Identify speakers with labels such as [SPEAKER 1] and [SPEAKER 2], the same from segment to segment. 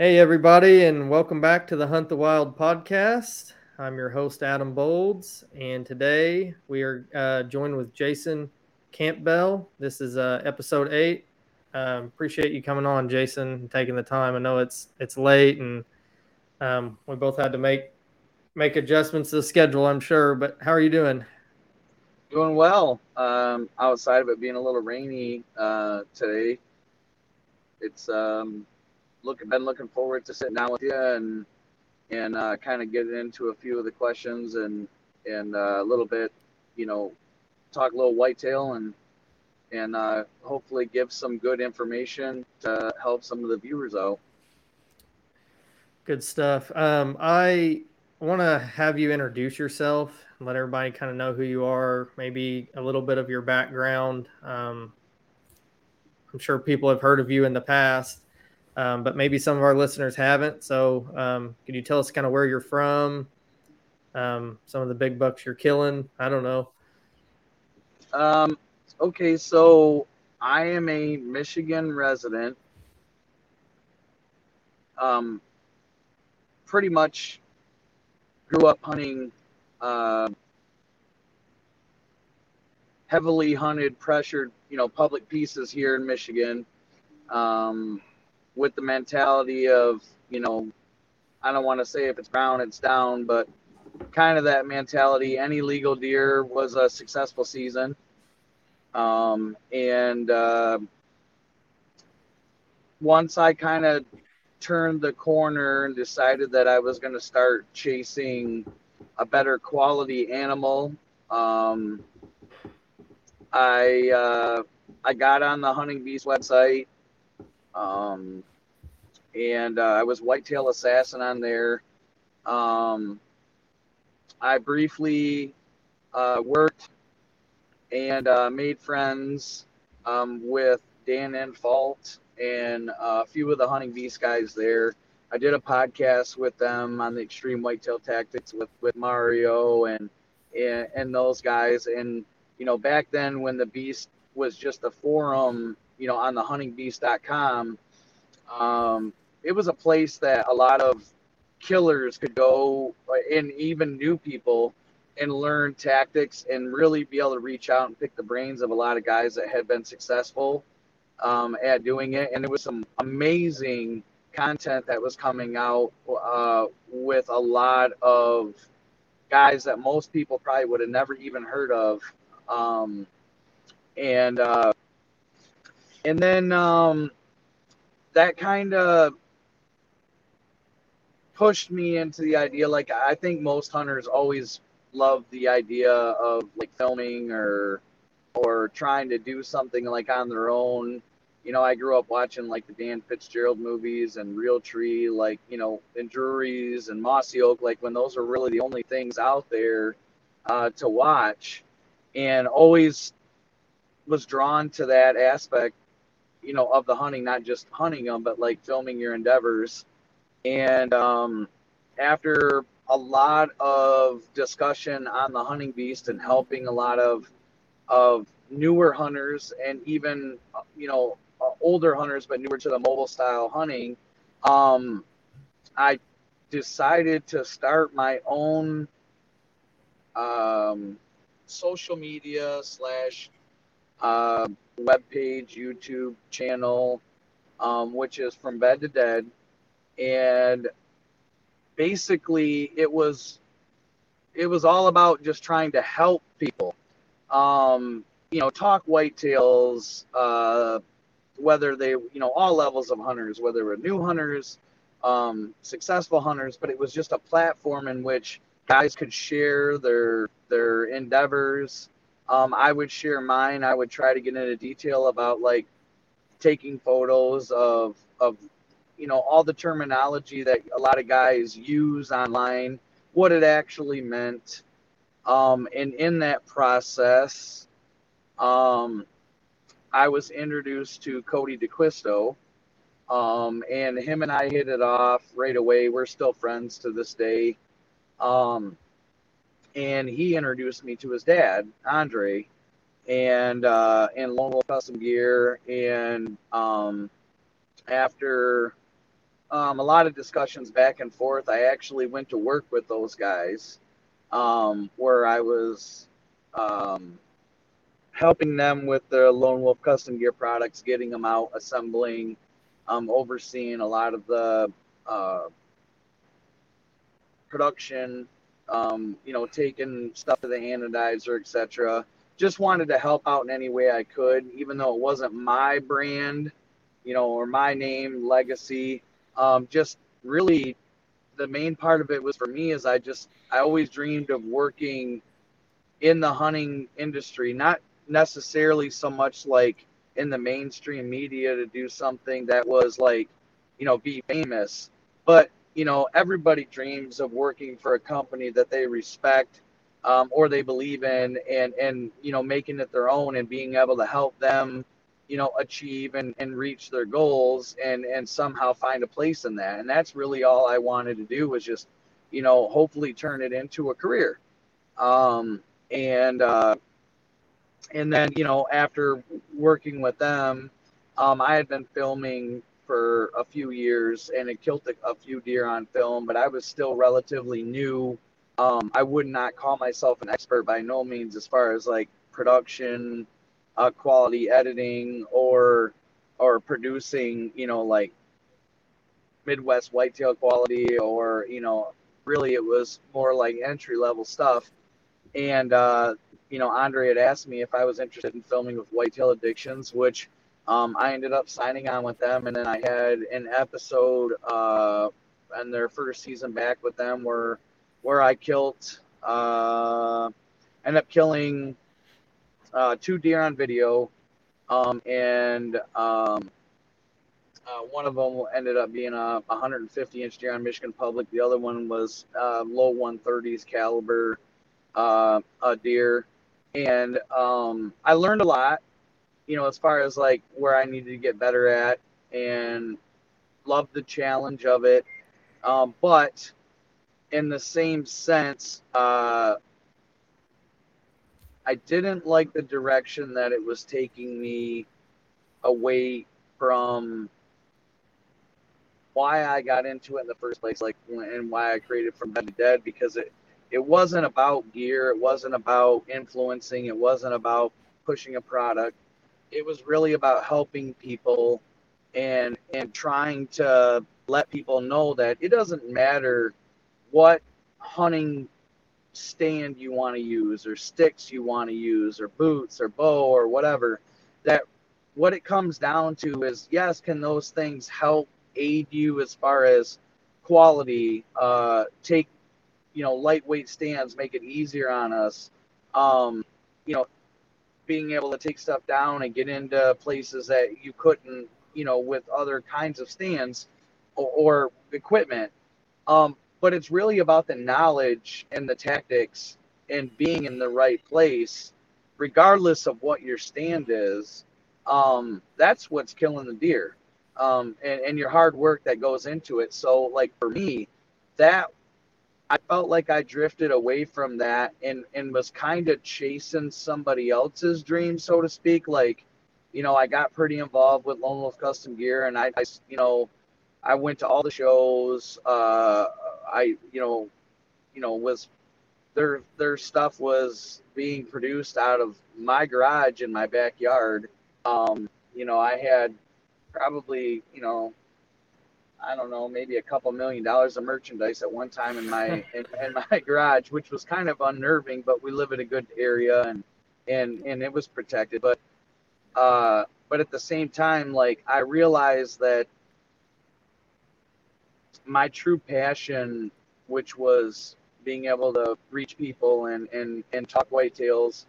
[SPEAKER 1] Hey, everybody, and welcome back to the Hunt the Wild podcast. I'm your host, Adam Bolds, and today we are uh, joined with Jason Campbell. This is uh, episode eight. Um, appreciate you coming on, Jason, and taking the time. I know it's it's late, and um, we both had to make make adjustments to the schedule. I'm sure, but how are you doing?
[SPEAKER 2] Doing well. Um, outside of it being a little rainy uh, today, it's um, looking been looking forward to sitting down with you and and uh, kind of getting into a few of the questions and and uh, a little bit, you know, talk a little whitetail and and uh, hopefully give some good information to help some of the viewers out.
[SPEAKER 1] Good stuff. Um, I want to have you introduce yourself let everybody kind of know who you are, maybe a little bit of your background. Um, I'm sure people have heard of you in the past, um, but maybe some of our listeners haven't. So, um, can you tell us kind of where you're from, um, some of the big bucks you're killing? I don't know.
[SPEAKER 2] Um, okay, so I am a Michigan resident. Um, pretty much grew up hunting uh, heavily hunted, pressured, you know, public pieces here in Michigan. Um, with the mentality of, you know, I don't want to say if it's brown, it's down, but kind of that mentality. Any legal deer was a successful season. Um, and uh, once I kind of turned the corner and decided that I was going to start chasing a better quality animal, um, I uh, I got on the Hunting Beast website. Um, and uh, I was Whitetail Assassin on there. Um, I briefly uh, worked and uh, made friends um, with Dan Infalt and a few of the Hunting Beast guys there. I did a podcast with them on the Extreme Whitetail Tactics with, with Mario and, and and those guys. And you know, back then when the Beast was just a forum, you know, on the huntingbeast.com, um, it was a place that a lot of killers could go and even new people and learn tactics and really be able to reach out and pick the brains of a lot of guys that had been successful um, at doing it. And there was some amazing content that was coming out uh, with a lot of guys that most people probably would have never even heard of. Um, and uh, and then um, that kind of pushed me into the idea like i think most hunters always love the idea of like filming or or trying to do something like on their own. You know i grew up watching like the dan fitzgerald movies and Realtree like you know and Drury's and mossy oak like when those were really the only things out there uh, to watch. And always was drawn to that aspect you know of the hunting not just hunting them but like filming your endeavors. And um, after a lot of discussion on the hunting beast and helping a lot of of newer hunters and even you know older hunters but newer to the mobile style hunting, um, I decided to start my own um, social media slash uh, web page, YouTube channel, um, which is from bed to dead. And basically it was it was all about just trying to help people. Um, you know talk whitetails uh, whether they you know all levels of hunters whether they were new hunters um, successful hunters but it was just a platform in which guys could share their their endeavors um, i would share mine. I would try to get into detail about like taking photos of of you know all the terminology that a lot of guys use online what it actually meant um, and in that process um, i was introduced to cody D'Acquisto um, and him and i hit it off right away. We're still friends to this day. Um, and he introduced me to his dad andre and uh, and Lone Wolf Custom Gear and um, after um, a lot of discussions back and forth. I actually went to work with those guys, um, where I was um, helping them with their Lone Wolf custom gear products, getting them out, assembling, um, overseeing a lot of the uh, production, um, you know, taking stuff to the anodizer, etc. Just wanted to help out in any way I could, even though it wasn't my brand, you know, or my name, legacy. Um, just really, the main part of it was for me is I just I always dreamed of working in the hunting industry, not necessarily so much like in the mainstream media to do something that was like, you know, be famous, but you know, everybody dreams of working for a company that they respect um, or they believe in and, and, you know, making it their own and being able to help them, you know, achieve and, and reach their goals and, and somehow find a place in that. And that's really all I wanted to do was just, you know, hopefully turn it into a career. Um, and, uh, and then, you know, after working with them, um, I had been filming for a few years and it killed a, a few deer on film, but I was still relatively new. Um, I would not call myself an expert by no means as far as like production, uh, quality editing, or or producing, you know, like Midwest whitetail quality, or you know, really it was more like entry level stuff. And uh, you know, Andre had asked me if I was interested in filming with Whitetail Addictions, which um, I ended up signing on with them, and then I had an episode uh, in their first season back with them where where I killed, uh, ended up killing uh, two deer on video, um, and um, uh, one of them ended up being a 150 inch deer on Michigan Public. The other one was uh, low 130s caliber uh, a deer, and um, I learned a lot you know, as far as like where I needed to get better at and love the challenge of it. Um, but in the same sense, uh, I didn't like the direction that it was taking me away from why I got into it in the first place, like and why I created From Bed to Dead, because it it wasn't about gear, it wasn't about influencing, it wasn't about pushing a product it was really about helping people and and trying to let people know that it doesn't matter what hunting stand you want to use or sticks you want to use or boots or bow or whatever that what it comes down to is yes can those things help aid you as far as quality uh take you know lightweight stands make it easier on us um you know being able to take stuff down and get into places that you couldn't, you know, with other kinds of stands or, or equipment. Um, but it's really about the knowledge and the tactics and being in the right place, regardless of what your stand is. Um, that's what's killing the deer. Um, and, and your hard work that goes into it. So, like for me, that I felt like I drifted away from that and and was kind of chasing somebody else's dream, so to speak. Like, you know, I got pretty involved with Lone Wolf Custom Gear, and I, I you know, I went to all the shows. Uh, I, you know, you know, was their their stuff was being produced out of my garage in my backyard. Um, you know, I had probably, you know, I don't know, maybe a couple million dollars of merchandise at one time in my in, in, my garage, which was kind of unnerving. But we live in a good area and and and it was protected. But uh, but at the same time, like I realized that my true passion, which was being able to reach people and and and talk whitetails,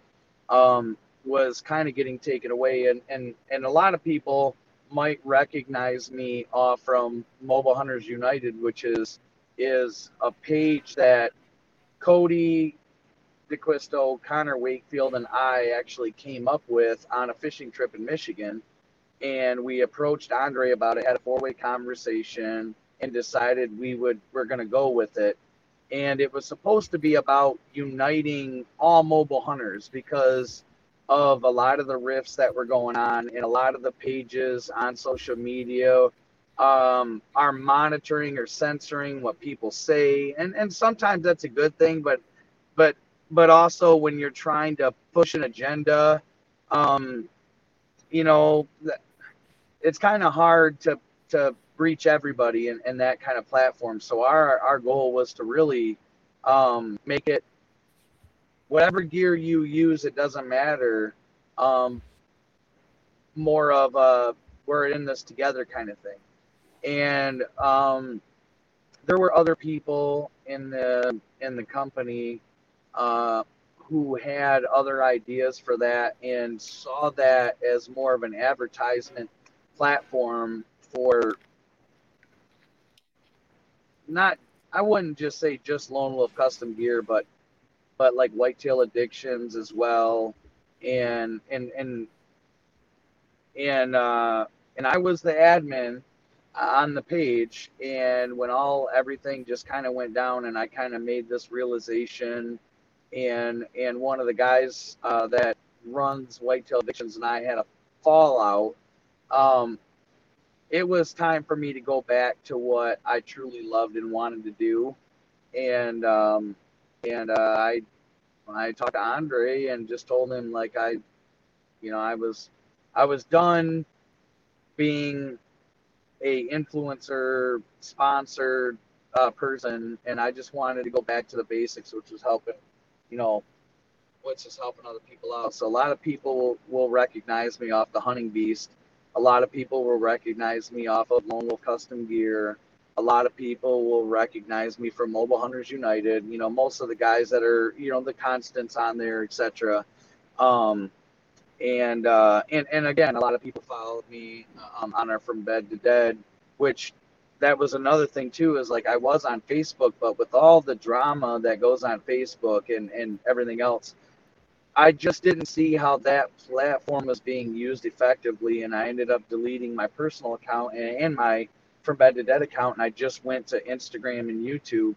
[SPEAKER 2] um, was kind of getting taken away. And and and a lot of people might recognize me uh, from Mobile Hunters United, which is is a page that Cody D'Acquisto, Connor Wakefield, and I actually came up with on a fishing trip in Michigan. And we approached Andre about it, had a four-way conversation, and decided we would we're going to go with it. And it was supposed to be about uniting all mobile hunters because of a lot of the riffs that were going on in a lot of the pages on social media um, are monitoring or censoring what people say, and and sometimes that's a good thing, but but but also when you're trying to push an agenda, um, you know, it's kind of hard to to reach everybody in, in that kind of platform. So our our goal was to really um, make it whatever gear you use, it doesn't matter. Um, more of a we're in this together kind of thing. And um, there were other people in the in the company uh, who had other ideas for that and saw that as more of an advertisement platform for not I wouldn't just say just Lone Wolf custom gear, but but like whitetail addictions as well, and and and and uh, and I was the admin on the page, and when all everything just kind of went down, and I kind of made this realization, and and one of the guys uh, that runs Whitetail Addictions and I had a fallout. Um, it was time for me to go back to what I truly loved and wanted to do, and um, and uh, I I talked to Andre and just told him like I, you know, I was I was done being a influencer sponsored uh, person, and I just wanted to go back to the basics, which was helping, you know, which is helping other people out. So a lot of people will recognize me off the Hunting Beast. A lot of people will recognize me off of Lone Wolf Custom Gear a lot of people will recognize me from Mobile Hunters United. You know, most of the guys that are, you know, the constants on there, etc. Um, and uh, and and again, a lot of people followed me um, on our From Bed to Dead, which that was another thing too. Is like I was on Facebook, but with all the drama that goes on Facebook and and everything else, I just didn't see how that platform was being used effectively, and I ended up deleting my personal account and, and my from Bed to Dead account, and I just went to Instagram and YouTube.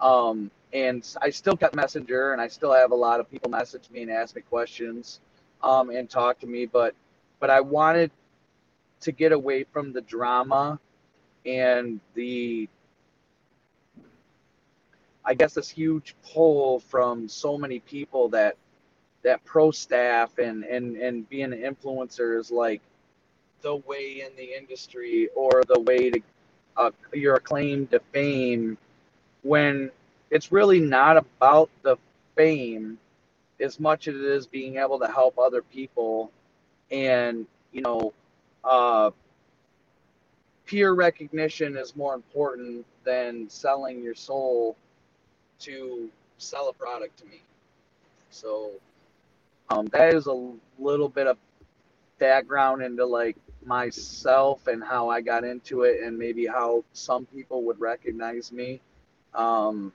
[SPEAKER 2] Um, and I still kept Messenger, and I still have a lot of people message me and ask me questions um, and talk to me. But but I wanted to get away from the drama and the I guess this huge pull from so many people that that pro staff and and and being an influencer is like the way in the industry or the way to uh, your claim to fame when it's really not about the fame as much as it is being able to help other people and you know uh, peer recognition is more important than selling your soul to sell a product to me. So um, that is a little bit of background into like myself and how I got into it and maybe how some people would recognize me. Um,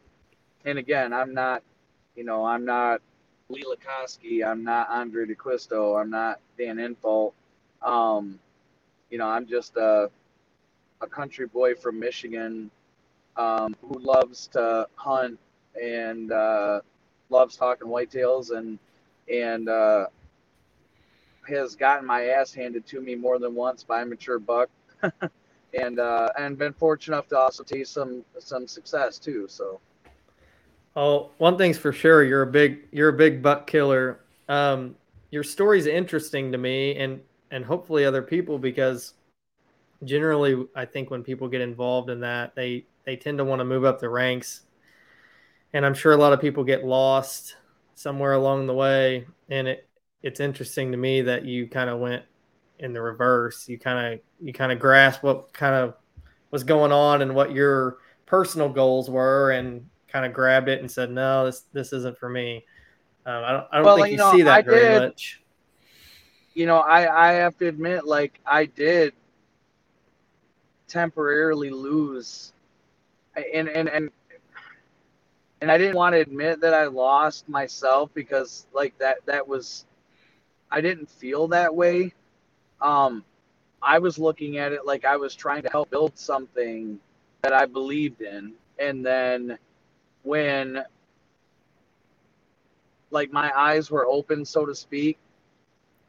[SPEAKER 2] and again, I'm not, you know, I'm not Lee Lakosky. I'm not Andre D'Acquisto. I'm not Dan Infalt. Um, you know, I'm just a, a country boy from Michigan um, who loves to hunt and uh, loves talking whitetails and and uh, has gotten my ass handed to me more than once by a mature buck, and uh, and been fortunate enough to also taste some some success too. So,
[SPEAKER 1] oh, one thing's for sure, you're a big you're a big buck killer. Um, your story's interesting to me, and and hopefully other people because generally I think when people get involved in that, they they tend to want to move up the ranks, and I'm sure a lot of people get lost somewhere along the way, and it it's interesting to me that you kind of went in the reverse. You kind of you kind of grasp what kind of was going on and what your personal goals were, and kind of grabbed it and said, "No, this this isn't for me." Um, I don't I don't well, think you, you know, see that I very did, much.
[SPEAKER 2] You know, I I have to admit, like I did temporarily lose, and and and and I didn't want to admit that I lost myself because like that that was I didn't feel that way. Um, I was looking at it like I was trying to help build something that I believed in. And then when like my eyes were open, so to speak,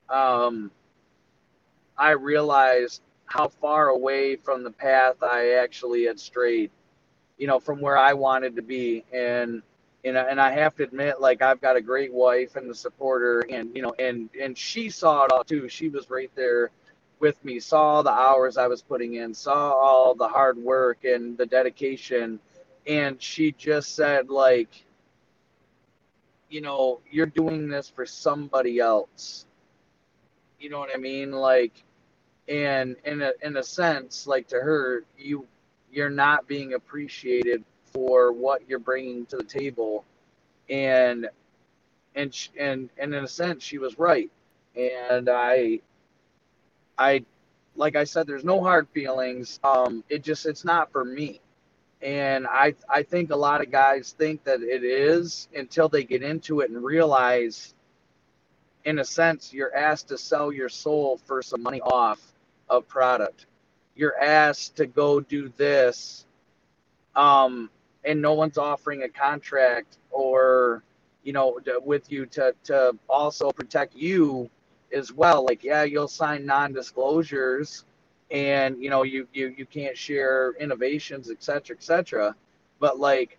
[SPEAKER 2] um, I realized how far away from the path I actually had strayed, you know, from where I wanted to be. And you know, and I have to admit, like I've got a great wife and the supporter, and you know, and and she saw it all too. She was right there with me, saw the hours I was putting in, saw all the hard work and the dedication, and she just said like, you know, you're doing this for somebody else. You know what I mean? Like, and in a in a sense, like to her, you you're not being appreciated for what you're bringing to the table. And and and and in a sense she was right. And i i like i said there's no hard feelings. Um it just it's not for me. And i i think a lot of guys think that it is until they get into it and realize in a sense you're asked to sell your soul for some money off of product. You're asked to go do this um and no one's offering a contract or you know with you to to also protect you as well. Like yeah you'll sign non-disclosures and you know you you, you can't share innovations etc etc but like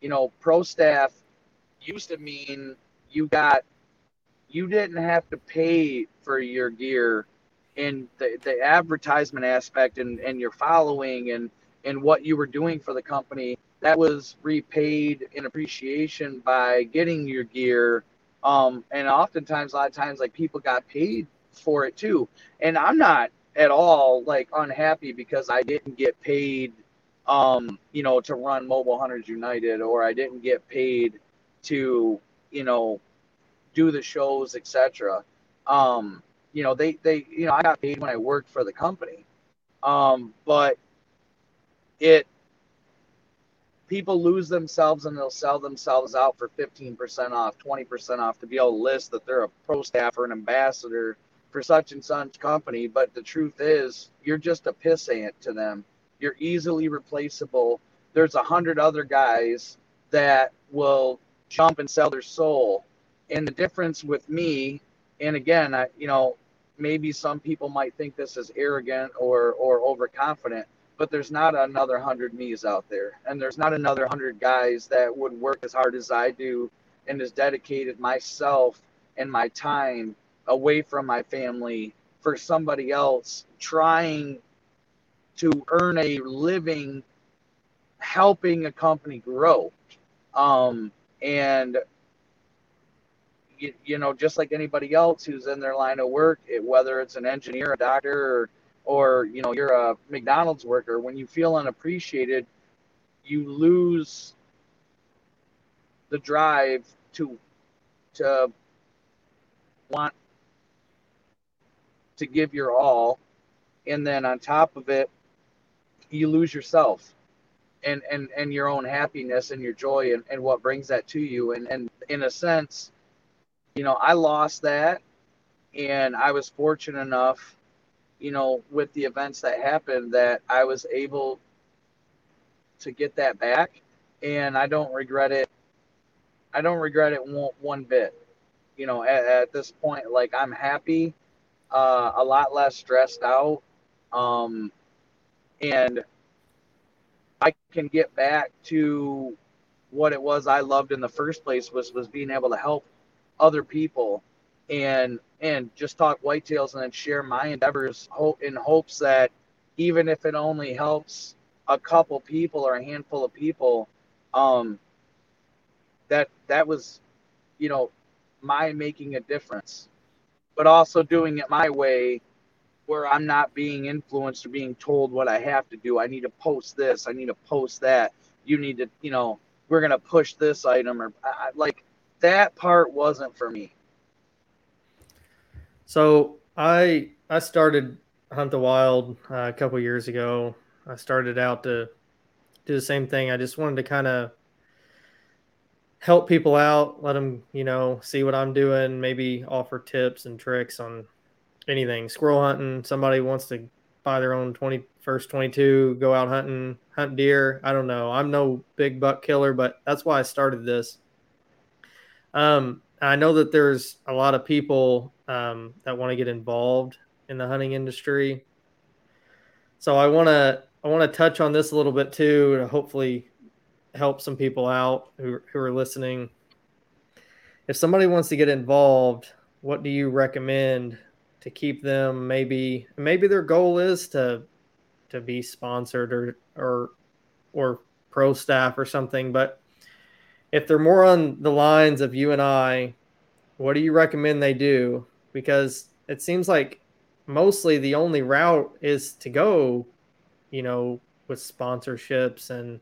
[SPEAKER 2] you know pro staff used to mean you got you didn't have to pay for your gear and the, the advertisement aspect and, and your following and and what you were doing for the company that was repaid in appreciation by getting your gear. Um, and oftentimes, a lot of times, like people got paid for it too. And I'm not at all like unhappy because I didn't get paid, um, you know, to run Mobile Hunters United or I didn't get paid to, you know, do the shows, etc. Um, you know, they, they, you know, I got paid when I worked for the company. Um, but it, people lose themselves and they'll sell themselves out for 15% off, 20% off to be able to list that they're a pro staff or an ambassador for such and such company. But the truth is, you're just a piss ant to them. You're easily replaceable. There's a hundred other guys that will jump and sell their soul. And the difference with me, and again, I, you know, maybe some people might think this is arrogant or or overconfident but there's not another hundred me's out there, and there's not another hundred guys that would work as hard as I do and has dedicated myself and my time away from my family for somebody else trying to earn a living helping a company grow. Um, and you, you, know just like anybody else who's in their line of work it, whether it's an engineer a doctor or or you know you're a McDonald's worker, when you feel unappreciated, you lose the drive to to want to give your all. And then on top of it you lose yourself and and and your own happiness and your joy and, and what brings that to you. And and in a sense you know i lost that and i was fortunate enough you know, with the events that happened, that I was able to get that back, and I don't regret it. I don't regret it one, one bit. You know, at, at, this point, like I'm happy, uh, a lot less stressed out, um, and I can get back to what it was I loved in the first place was was being able to help other people and and just talk whitetails and then share my endeavors in hopes that even if it only helps a couple people or a handful of people um that that was you know my making a difference. But also doing it my way where i'm not being influenced or being told what i have to do. I need to post this. I need to post that. You need to you know we're going to push this item or I, like that part wasn't for me
[SPEAKER 1] so I I started Hunt the Wild uh, a couple years ago. I started out to do the same thing. I just wanted to kind of help people out, let them, you know, see what I'm doing, maybe offer tips and tricks on anything. Squirrel hunting, somebody wants to buy their own 20 first 22, go out hunting, hunt deer. I don't know. I'm no big buck killer, but that's why I started this. Um, I know that there's a lot of people um, that want to get involved in the hunting industry. So I want to I want to touch on this a little bit too to hopefully help some people out who, who are listening. If somebody wants to get involved, what do you recommend to keep them maybe maybe their goal is to to be sponsored or or or pro staff or something, but if they're more on the lines of you and I, what do you recommend they do? Because it seems like mostly the only route is to go, you know, with sponsorships and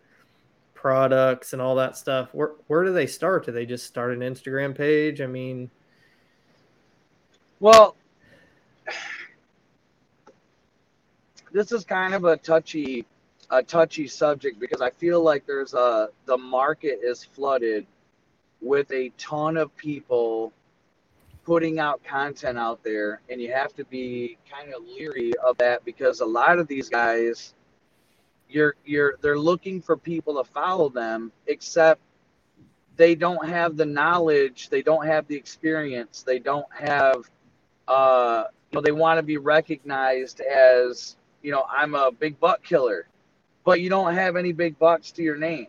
[SPEAKER 1] products and all that stuff. Where where do they start? Do they just start an Instagram page? I mean,
[SPEAKER 2] well, this is kind of a touchy a touchy subject because I feel like there's a the market is flooded with a ton of people putting out content out there and you have to be kind of leery of that because a lot of these guys you're you're they're looking for people to follow them except they don't have the knowledge they don't have the experience they don't have uh you know they want to be recognized as you know i'm a big buck killer but you don't have any big bucks to your name.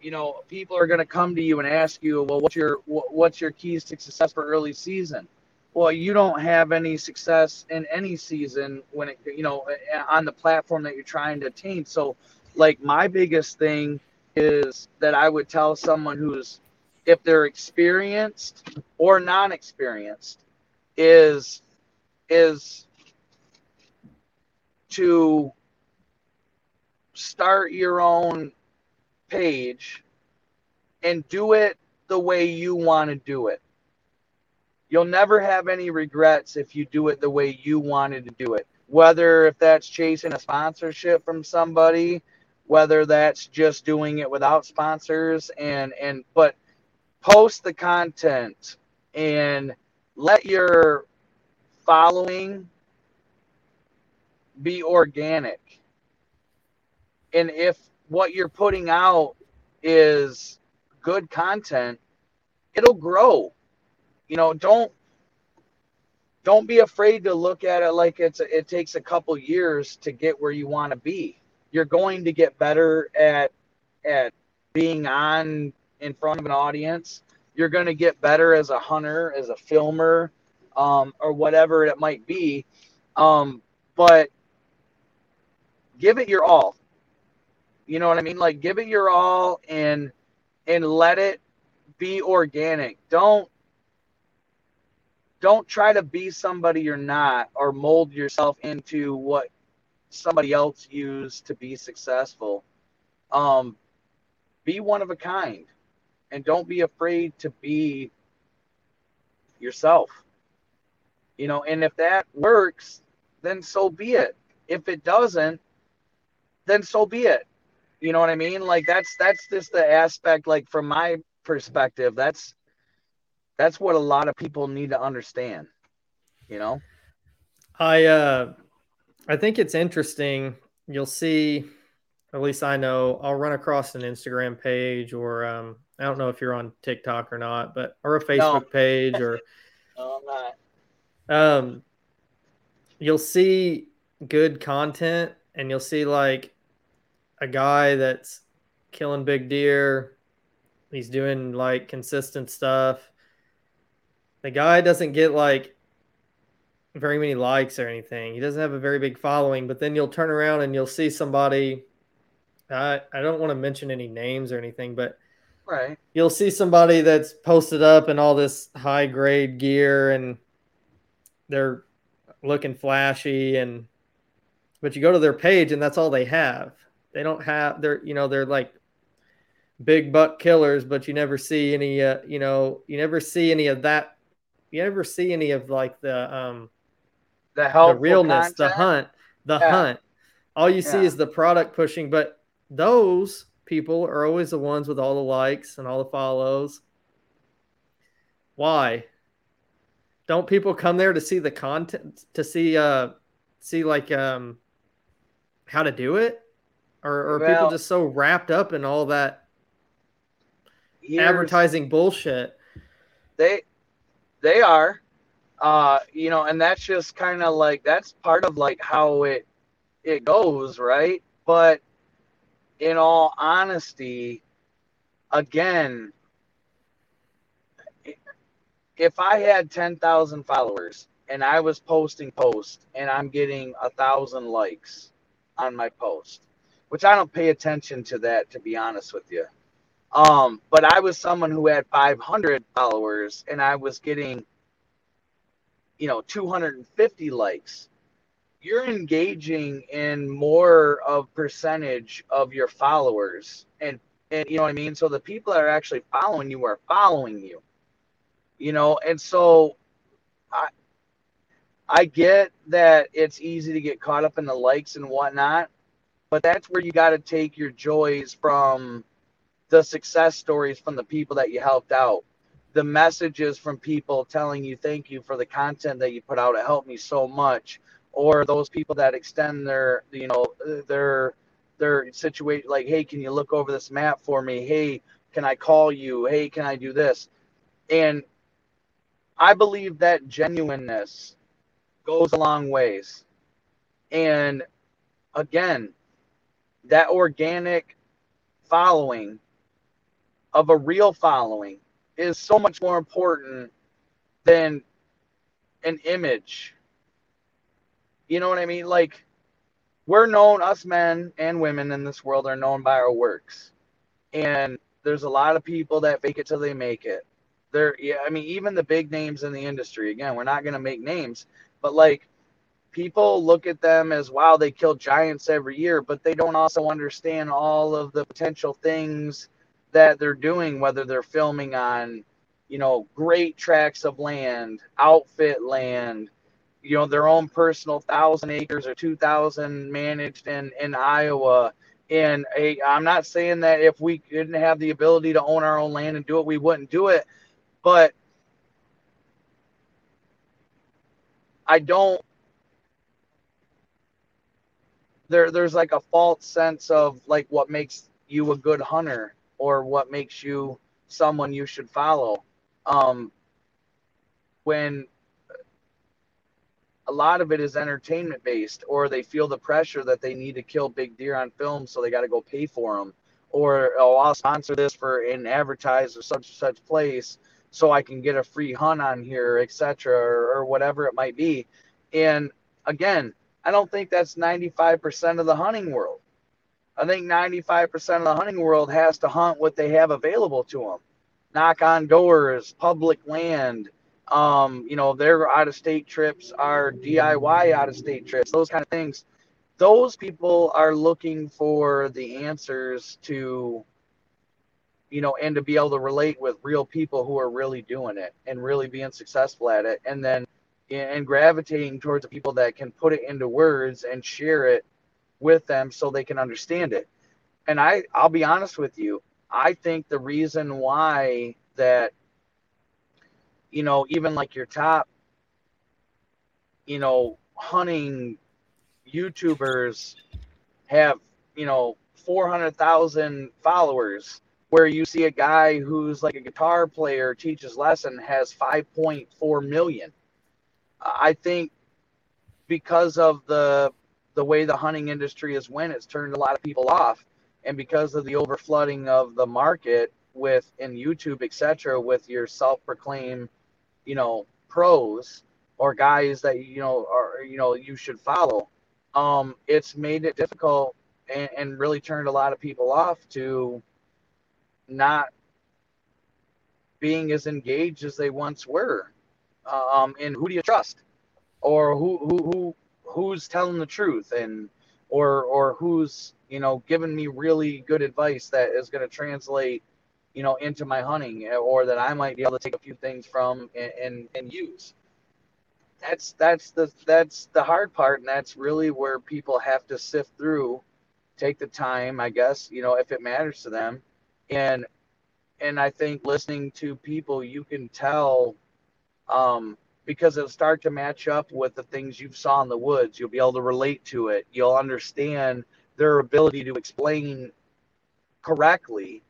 [SPEAKER 2] You know, people are going to come to you and ask you, well, what's your what's your keys to success for early season? Well, you don't have any success in any season when it, you know, on the platform that you're trying to attain. So, like my biggest thing is that I would tell someone who's if they're experienced or non-experienced is is to start your own page and do it the way you want to do it. You'll never have any regrets if you do it the way you wanted to do it. Whether if that's chasing a sponsorship from somebody, whether that's just doing it without sponsors and and but post the content and let your following be organic and if what you're putting out is good content, it'll grow. You know, don't don't be afraid to look at it like it's it takes a couple years to get where you want to be. You're going to get better at at being on in front of an audience. You're going to get better as a hunter, as a filmer, um, or whatever it might be. Um, but give it your all. You know what I mean? Like give it your all and and let it be organic. Don't don't try to be somebody you're not or mold yourself into what somebody else used to be successful. Um, be one of a kind and don't be afraid to be yourself. You know, and if that works, then so be it. If it doesn't, then so be it. You know what I mean? Like that's that's just the aspect like from my perspective, that's that's what a lot of people need to understand, you know?
[SPEAKER 1] I uh I think it's interesting. You'll see at least I know I'll run across an Instagram page or um I don't know if you're on TikTok or not, but or a Facebook no. page or
[SPEAKER 2] no, I'm not.
[SPEAKER 1] Um you'll see good content and you'll see like a guy that's killing big deer. He's doing like consistent stuff. The guy doesn't get like very many likes or anything. He doesn't have a very big following, but then you'll turn around and you'll see somebody I I don't want to mention any names or anything, but
[SPEAKER 2] right.
[SPEAKER 1] You'll see somebody that's posted up in all this high grade gear and they're looking flashy and but you go to their page and that's all they have. They don't have they're you know they're like big buck killers, but you never see any uh, you know you never see any of that. You never see any of like the um
[SPEAKER 2] the, the
[SPEAKER 1] realness,
[SPEAKER 2] content.
[SPEAKER 1] the hunt, the yeah. hunt. All you see is the product pushing, but those people are always the ones with all the likes and all the follows. Why? Don't people come there to see the content to see uh see like um how to do it? Or, are well, people just so wrapped up in all that advertising bullshit?
[SPEAKER 2] They they are. Uh, you know, and that's just kind of like that's part of like how it it goes, right? But in all honesty, again, if I had 10,000 followers and I was posting posts and I'm getting a thousand likes on my post, which I don't pay attention to that to be honest with you. Um, but I was someone who had 500 followers and I was getting, you know, 250 likes. You're engaging in more of percentage of your followers, and and you know what I mean. So the people that are actually following you are following you, you know. And so, I I get that it's easy to get caught up in the likes and whatnot, but that's where you got to take your joys from the success stories from the people that you helped out. The messages from people telling you thank you for the content that you put out it helped me so much. Or those people that extend their you know their their situation like hey can you look over this map for me? Hey can i call you? Hey can i do this? And i believe that genuineness goes a long ways. And again that organic following of a real following is so much more important than an image. You know what I mean? Like, we're known, us men and women in this world are known by our works. And there's a lot of people that fake it till they make it. There, yeah, I mean, even the big names in the industry, again, we're not going to make names, but like, people look at them as wow, they kill giants every year, but they don't also understand all of the potential things that they're doing, whether they're filming on, you know, great tracts of land, outfit land, you know, their own personal thousand acres or two thousand managed in in Iowa. And i I'm not saying that if we didn't have the ability to own our own land and do it, we wouldn't do it. But I don't. There, there's like a false sense of like what makes you a good hunter or what makes you someone you should follow. Um, when a lot of it is entertainment based, or they feel the pressure that they need to kill big deer on film, so they got to go pay for them, or oh, I'll sponsor this for an advertiser such and such place, so I can get a free hunt on here, etc., or, or whatever it might be. And again, I don't think that's 95% of the hunting world. I think 95% of the hunting world has to hunt what they have available to them. Knock on doors, public land. Um, you know, their out of state trips are DIY out of state trips, those kind of things. Those people are looking for the answers to, you know, and to be able to relate with real people who are really doing it and really being successful at it. And then, and gravitating towards the people that can put it into words and share it with them so they can understand it. And I, I'll be honest with you, I think the reason why that, you know, even like your top, you know, hunting YouTubers have, you know, 400,000 followers, where you see a guy who's like a guitar player teaches lesson has 5.4 million. I think because of the the way the hunting industry has went, it's turned a lot of people off. And because of the overflooding of the market with in YouTube, etc., with your self-proclaimed, you know, pros or guys that you know are you know you should follow, um, it's made it difficult and, and really turned a lot of people off to not being as engaged as they once were. Um, and who do you trust, or who who who who's telling the truth? And or or who's you know giving me really good advice that is going to translate you know into my hunting or that I might be able to take a few things from and, and, and use. That's that's the that's the hard part and that's really where people have to sift through take the time i guess you know if it matters to them. And and i think listening to people you can tell um because it'll start to match up with the things you've saw in the woods. You'll be able to relate to it. You'll understand their ability to explain correctly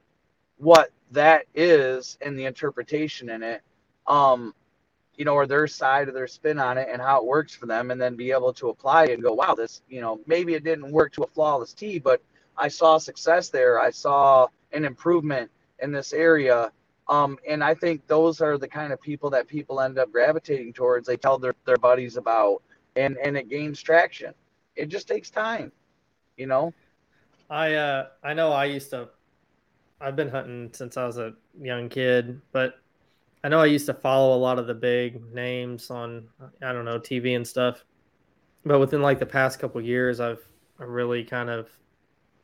[SPEAKER 2] what that is and the interpretation in it. Um, you know, or their side of their spin on it and how it works for them, and then be able to apply it and go, wow, this, you know, maybe it didn't work to a flawless T, but I saw success there. I saw an improvement in this area. Um, and I think those are the kind of people that people end up gravitating towards. They tell their, their buddies about, and and it gains traction. It just takes time, you know.
[SPEAKER 1] I uh I know I used to I've been hunting since I was a young kid, but I know I used to follow a lot of the big names on I don't know TV and stuff. But within like the past couple years, I've I really kind of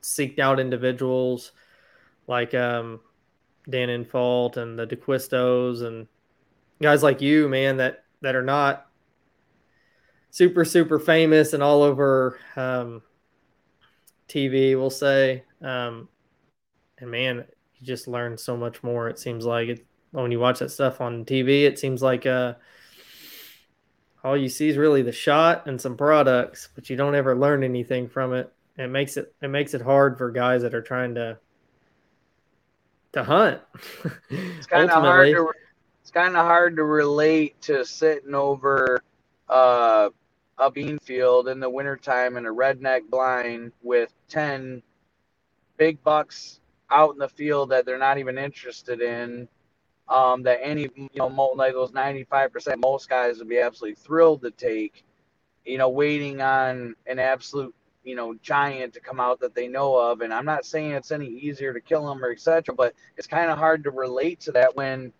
[SPEAKER 1] seeked out individuals like um, Dan Infalt and the D'Acquistos and guys like you, man, that that are not super super famous and all over um, TV, we'll say. Um, and man, you just learn so much more. It seems like it when you watch that stuff on TV, it seems like uh, all you see is really the shot and some products, but you don't ever learn anything from it. It makes it it makes it hard for guys that are trying to to hunt.
[SPEAKER 2] It's kind of hard to it's kind of hard to relate to sitting over uh, a bean field in the wintertime in a redneck blind with 10 big bucks out in the field that they're not even interested in um, that any you know like those 95% most guys would be absolutely thrilled to take you know waiting on an absolute you know giant to come out that they know of. And i'm not saying it's any easier to kill them or etc but it's kind of hard to relate to that when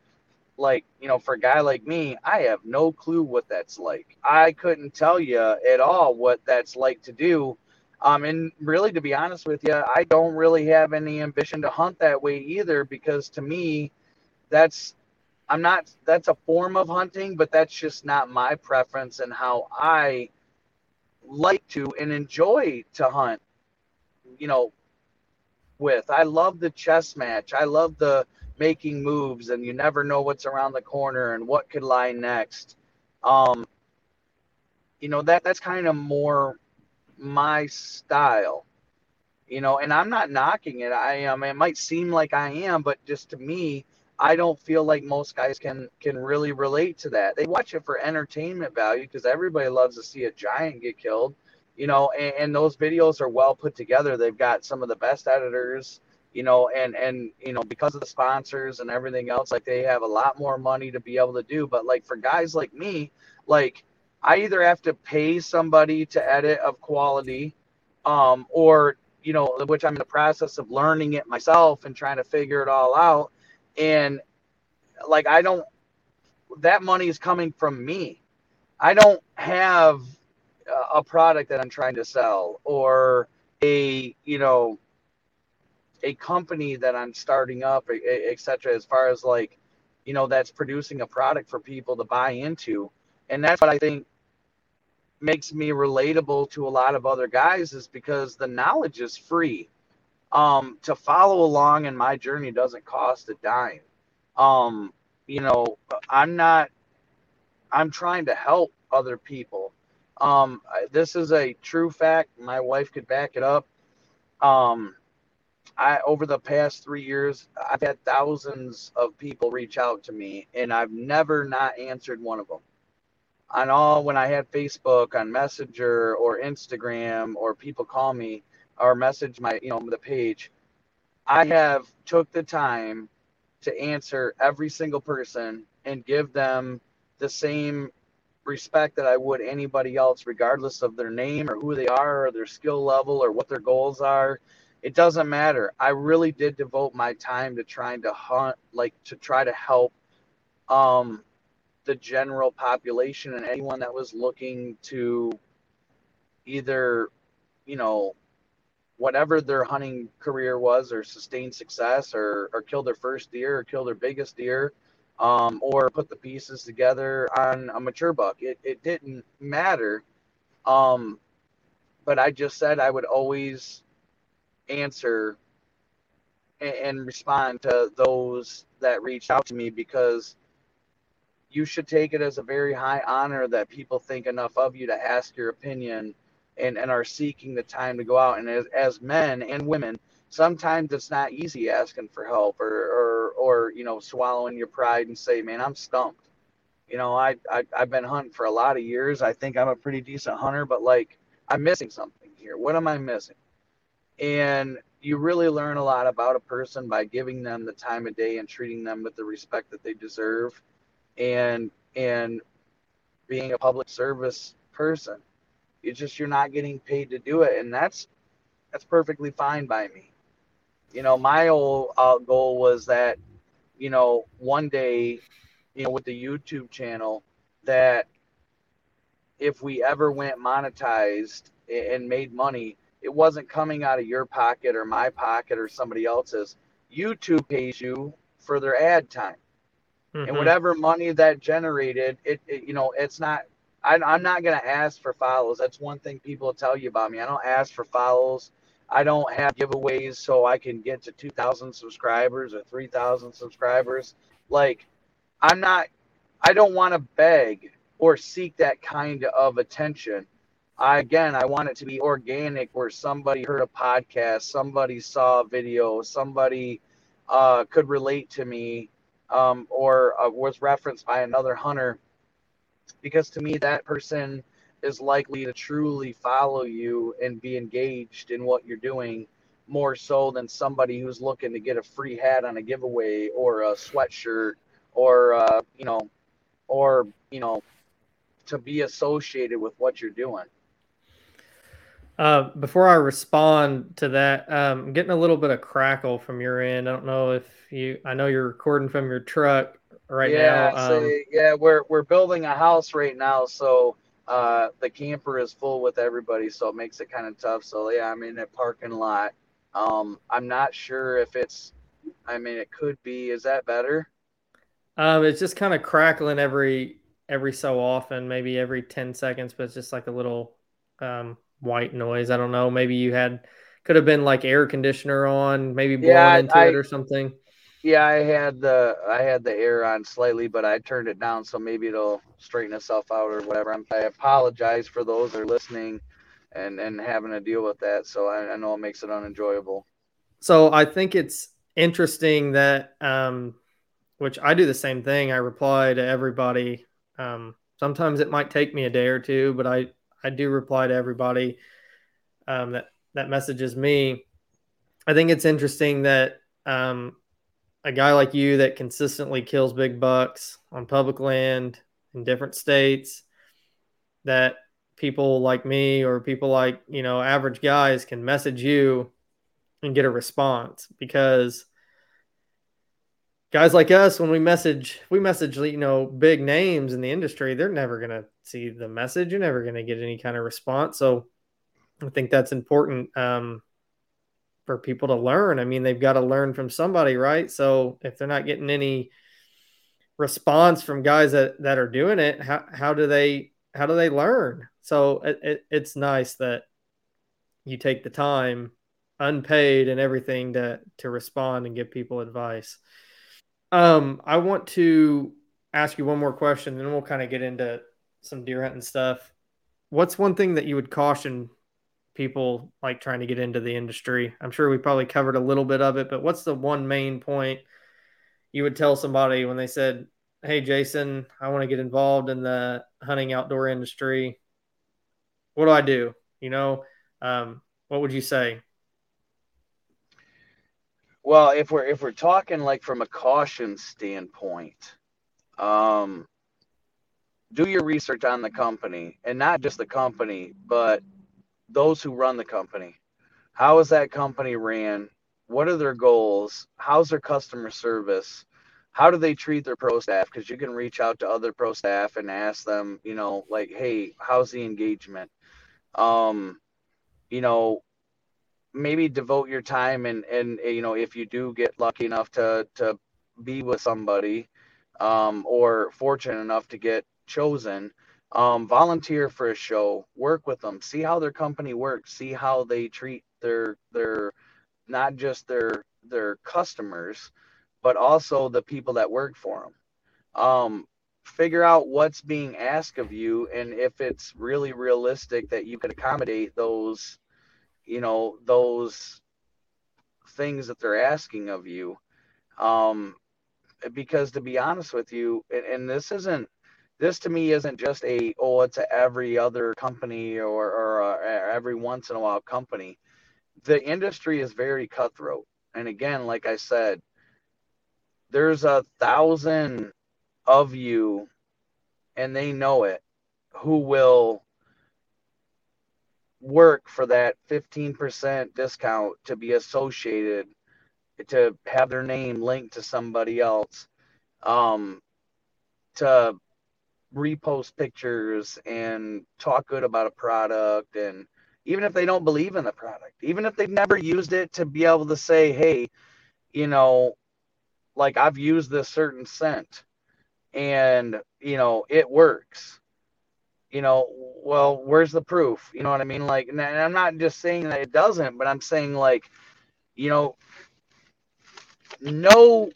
[SPEAKER 2] like you know for a guy like me i have no clue what that's like. I couldn't tell you at all what that's like to do. Um and really to be honest with you i don't really have any ambition to hunt that way either because to me that's I'm not that's a form of hunting, but that's just not my preference and how I like to and enjoy to hunt. You know, with I love the chess match. I love the making moves and you never know what's around the corner and what could lie next. Um you know that that's kind of more my style you know and i'm not knocking it i am it might seem like i am but just to me I don't feel like most guys can can really relate to that. They watch it for entertainment value because everybody loves to see a giant get killed, you know. And, and, those videos are well put together. They've got some of the best editors, you know, and and you know because of the sponsors and everything else, like they have a lot more money to be able to do. But like for guys like me, like I either have to pay somebody to edit of quality, um, or you know, which I'm in the process of learning it myself and trying to figure it all out and like I don't that money is coming from me. I don't have a product that I'm trying to sell or a you know a company that I'm starting up, etc. As far as like you know that's producing a product for people to buy into, and that's what I think makes me relatable to a lot of other guys is because the knowledge is free um, to follow along in my journey doesn't cost a dime. Um, you know, I'm not, I'm trying to help other people. Um, this is a true fact. My wife could back it up. Um, I, over the past three years, I've had thousands of people reach out to me, and I've never not answered one of them. On all, when I had Facebook, on Messenger or Instagram, or people call me, or message my you know the page i have took the time to answer every single person and give them the same respect that i would anybody else regardless of their name or who they are or their skill level or what their goals are. It doesn't matter. I really did devote my time to trying to hunt like to try to help um the general population and anyone that was looking to either you know whatever their hunting career was or sustained success or, or kill their first deer or kill their biggest deer um, or put the pieces together on a mature buck. It, it didn't matter. Um, but I just said I would always answer and, and respond to those that reached out to me because you should take it as a very high honor that people think enough of you to ask your opinion and, and are seeking the time to go out. And as, as men and women, sometimes it's not easy asking for help or, or, or, you know, swallowing your pride and say, man, I'm stumped. You know, I, I I've been hunting for a lot of years. I think I'm a pretty decent hunter, but like I'm missing something here. What am I missing? And you really learn a lot about a person by giving them the time of day and treating them with the respect that they deserve and and being a public service person. You just you're not getting paid to do it and that's that's perfectly fine by me. You know, my whole uh, goal was that you know, one day, you know, with the YouTube channel that if we ever went monetized and made money, it wasn't coming out of your pocket or my pocket or somebody else's. YouTube pays you for their ad time. Mm-hmm. And whatever money that generated, it, it you know, it's not I, am not going to ask for follows. That's one thing people tell you about me. I don't ask for follows. I don't have giveaways so I can get to 2,000 subscribers or 3,000 subscribers. Like, I'm not, I don't want to beg or seek that kind of attention. I, again, I want it to be organic where somebody heard a podcast, somebody saw a video, somebody uh, could relate to me um, or uh, was referenced by another hunter. Because to me, that person is likely to truly follow you and be engaged in what you're doing more so than somebody who's looking to get a free hat on a giveaway or a sweatshirt or uh, you know or you know to be associated with what you're doing
[SPEAKER 1] uh, before I respond to that, um, I'm getting a little bit of crackle from your end. I don't know if you. I know you're recording from your truck right
[SPEAKER 2] yeah,
[SPEAKER 1] now.
[SPEAKER 2] Um, so, yeah, we're we're building a house right now, so uh, the camper is full with everybody, so it makes it kind of tough. So yeah, I'm in a parking lot. Um, I'm not sure if it's. I mean, it could be. Is that better?
[SPEAKER 1] Um, it's just kind of crackling every every so often, maybe every ten seconds, but it's just like a little um, white noise. I don't know. Maybe you had could have been like air conditioner on, maybe blowing yeah, into I, it or something.
[SPEAKER 2] Yeah, I had the I had the air on slightly, but I turned it down so maybe it'll straighten itself out or whatever. I'm, I apologize for those that are listening and and having to deal with that. So I, I know it makes it unenjoyable.
[SPEAKER 1] So I think it's interesting that um, which I do the same thing. I reply to everybody. Um, sometimes it might take me a day or two, but I I do reply to everybody um, that that messages me. I think it's interesting that um, a guy like you that consistently kills big bucks on public land in different states that people like me or people like you know average guys can message you and get a response because guys like us when we message we message you know big names in the industry they're never going to see the message. You're never going to get any kind of response. So i think that's important um, for people to learn. I mean, they've got to learn from somebody, right? So if they're not getting any response from guys that, that are doing it, how, how do they how do they learn? So it, it, it's nice that you take the time, unpaid and everything, to to respond and give people advice. Um, I want to ask you one more question, then we'll kind of get into some deer hunting stuff. What's one thing that you would caution people like trying to get into the industry? I'm sure we probably covered a little bit of it, but what's the one main point you would tell somebody when they said, Hey, Jason, I want to get involved in the hunting outdoor industry? What do I do? You know, um, what would you say?
[SPEAKER 2] Well, if we're if we're talking like from a caution standpoint, um, do your research on the company and not just the company, but those who run the company. How is that company ran? What are their goals? How's their customer service? How do they treat their pro staff? Because you can reach out to other pro staff and ask them, you know, like, hey, how's the engagement? Um, you know, maybe devote your time and and you know, if you do get lucky enough to to be with somebody, um, or fortunate enough to get chosen, um, volunteer for a show, work with them, see how their company works, see how they treat their their not just their their customers, but also the people that work for them. Um, figure out what's being asked of you and if it's really realistic that you can accommodate those, you know, those things that they're asking of you. Um, because to be honest with you, and, and this isn't this to me isn't just a oh it's a every other company or or a, every once in a while company. The industry is very cutthroat. And again like i said there's a thousand of you and they know it who will work for that 15% discount to be associated to have their name linked to somebody else um to repost pictures and talk good about a product and even if they don't believe in the product even if they've never used it to be able to say hey you know like I've used this certain scent and you know it works. You know well where's the proof? You know what i mean? Like and i'm not just saying that it doesn't but i'm saying like you know know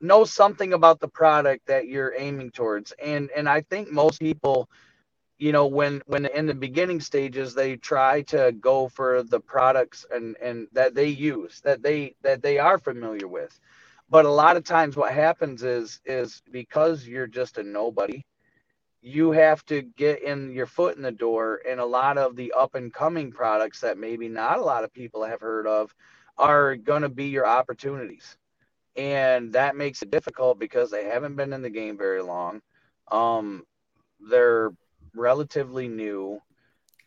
[SPEAKER 2] know something about the product that you're aiming towards. And and i think most people you know when when in the beginning stages they try to go for the products and and that they use that they that they are familiar with. But a lot of times what happens is is because you're just a nobody you have to get in your foot in the door. And a lot of the up and coming products that maybe not a lot of people have heard of are going to be your opportunities and that makes it difficult because they haven't been in the game very long um, they're relatively new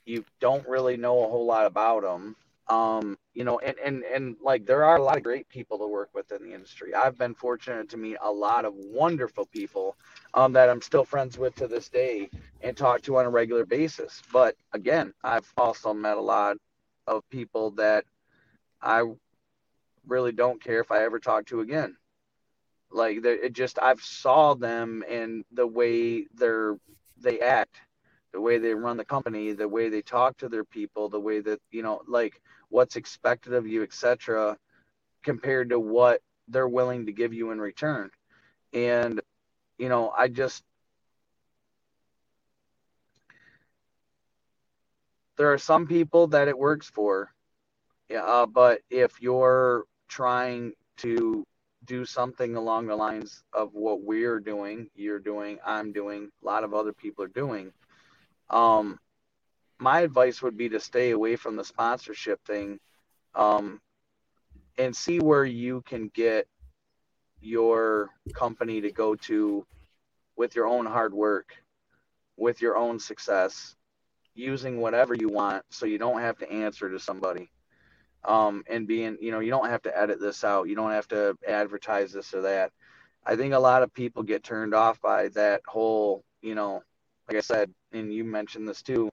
[SPEAKER 2] you don't really know a whole lot about them um, you know, and, and, and like there are a lot of great people to work with in the industry. I've been fortunate to meet a lot of wonderful people um, that I'm still friends with to this day and talk to on a regular basis. But again, I've also met a lot of people that I really don't care if I ever talk to again. Like it just I've saw them and the way they're they act the way they run the company, the way they talk to their people, the way that you know, like what's expected of you, etc., compared to what they're willing to give you in return. And you know, I just there are some people that it works for, yeah. Uh, but if you're trying to do something along the lines of what we're doing, you're doing, I'm doing, a lot of other people are doing, um, my advice would be to stay away from the sponsorship thing um, and see where you can get your company to go to with your own hard work, with your own success, using whatever you want so you don't have to answer to somebody. Um, and being, you know, you don't have to edit this out, you don't have to advertise this or that. I think a lot of people get turned off by that whole, you know, like I said, and you mentioned this too,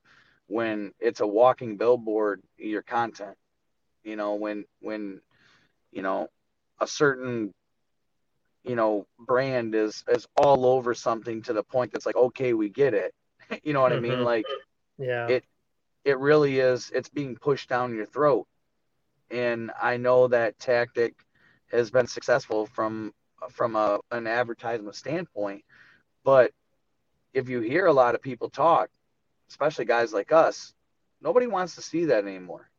[SPEAKER 2] when it's a walking billboard, your content, you know, when, when, you know, a certain, you know, brand is, is all over something to the point that's like, okay, we get it. you know what mm-hmm. I mean? Mm-hmm. Like,
[SPEAKER 1] yeah,
[SPEAKER 2] it, it really is, it's being pushed down your throat. And I know that tactic has been successful from, from a, an advertisement standpoint, but if you hear a lot of people talk, especially guys like us, nobody wants to see that anymore.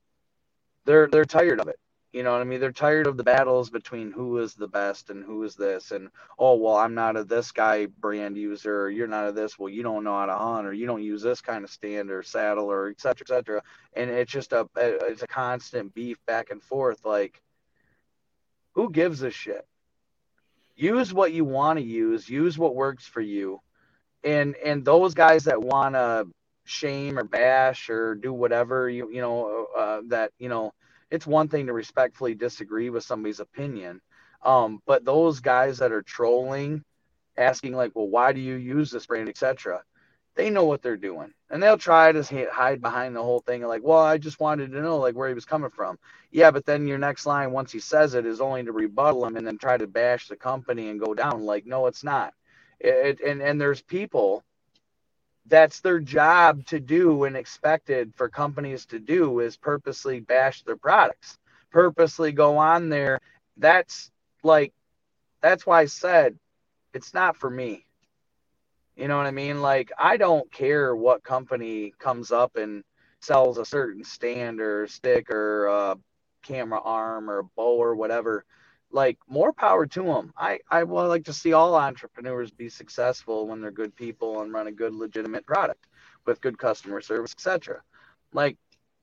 [SPEAKER 2] They're they're tired of it. You know what I mean? They're tired of the battles between who is the best and who is this and oh well I'm not a this guy brand user or you're not a this well you don't know how to hunt or you don't use this kind of stand or saddle or etc etc and it's just a it's a constant beef back and forth like who gives a shit? Use what you want to use use what works for you. And and those guys that want to shame or bash or do whatever you you know uh, that you know it's one thing to respectfully disagree with somebody's opinion um, but those guys that are trolling asking like well why do you use this brand etc they know what they're doing and they'll try to hide behind the whole thing like well i just wanted to know like where he was coming from. Yeah but then your next line once he says it is only to rebuttal him and then try to bash the company and go down. Like no it's not. It, and and there's people that's their job to do and expected for companies to do is purposely bash their products purposely go on there. That's like that's why i said it's not for me. You know what i mean? Like i don't care what company comes up and sells a certain stand or stick or camera arm or bow or whatever like more power to them. I I would like to see all entrepreneurs be successful when they're good people and run a good legitimate product with good customer service, etc. Like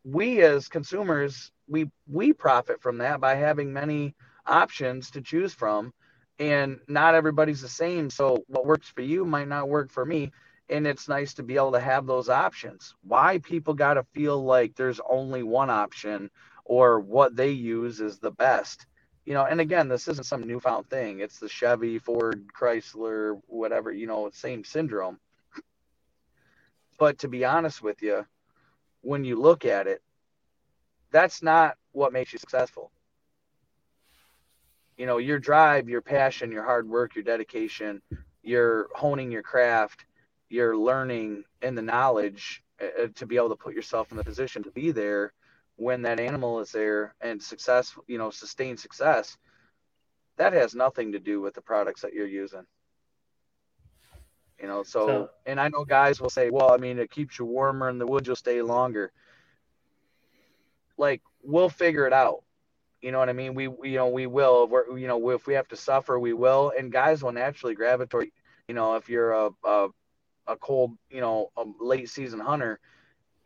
[SPEAKER 2] we as consumers, we we profit from that by having many options to choose from and not everybody's the same. So what works for you might not work for me. And it's nice to be able to have those options. Why people got to feel like there's only one option or what they use is the best you know, and again, this isn't some newfound thing. It's the Chevy, Ford, Chrysler, whatever, you know, same syndrome. But to be honest with you, when you look at it, that's not what makes you successful. You know, your drive, your passion, your hard work, your dedication, you're honing your craft, you're learning and the knowledge uh, to be able to put yourself in the position to be there when that animal is there and success, you know, sustained success, that has nothing to do with the products that you're using. You know, so, so and I know guys will say, well, I mean, it keeps you warmer and the wood will stay longer. Like, we'll figure it out. You know what I mean? We, we you know, we will. We're, you know, if we have to suffer, we will. And guys will naturally gravitate. You know, if you're a, a, a cold, you know, a late season hunter,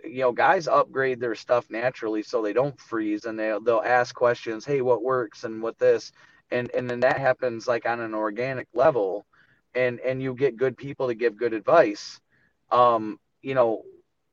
[SPEAKER 2] you know, guys upgrade their stuff naturally so they don't freeze and they'll, they'll ask questions, hey, what works and what this, and and then that happens like on an organic level, and and you get good people to give good advice, um, you know,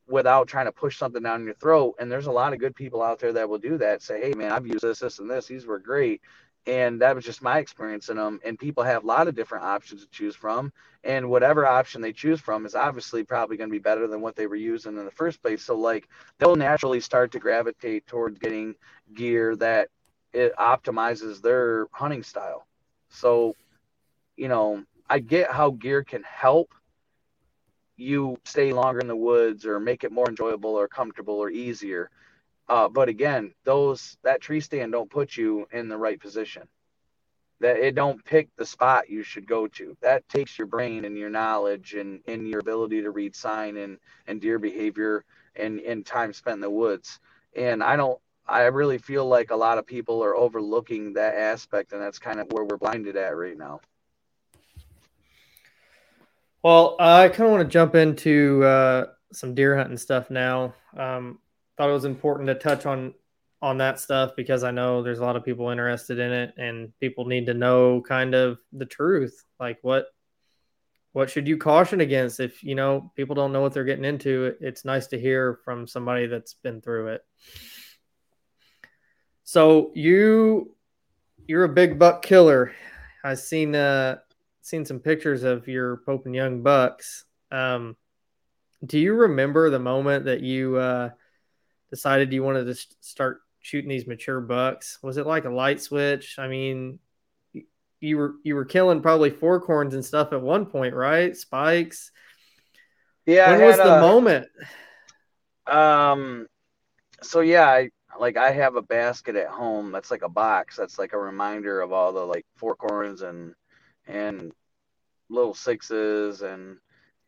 [SPEAKER 2] without trying to push something down your throat. And there's a lot of good people out there that will do that. Say, hey, man, I've used this, this, and this. These were great and that was just my experience in them and people have a lot of different options to choose from and whatever option they choose from is obviously probably going to be better than what they were using in the first place so like they'll naturally start to gravitate towards getting gear that it optimizes their hunting style. So you know i get how gear can help you stay longer in the woods or make it more enjoyable or comfortable or easier uh, but again, those that tree stand don't put you in the right position. That it don't pick the spot you should go to. That takes your brain and your knowledge and, and your ability to read sign and, and deer behavior and, and time spent in the woods. And I don't I really feel like a lot of people are overlooking that aspect and that's kind of where we're blinded at right now.
[SPEAKER 1] Well, I kind of want to jump into uh, some deer hunting stuff now. Um, thought it was important to touch on on that stuff because I know there's a lot of people interested in it and people need to know kind of the truth. Like what what should you caution against if you know people don't know what they're getting into? It's nice to hear from somebody that's been through it. So you you're a big buck killer. I've seen uh seen some pictures of your Pope and Young bucks. Um do you remember the moment that you uh decided you wanted to start shooting these mature bucks? Was it like a light switch? I mean, you were you were killing probably forkhorns and stuff at one point, right? Spikes.
[SPEAKER 2] Yeah.
[SPEAKER 1] When was the a, moment?
[SPEAKER 2] Um. So yeah, I like I have a basket at home that's like a box. That's like a reminder of all the like forkhorns and and little sixes and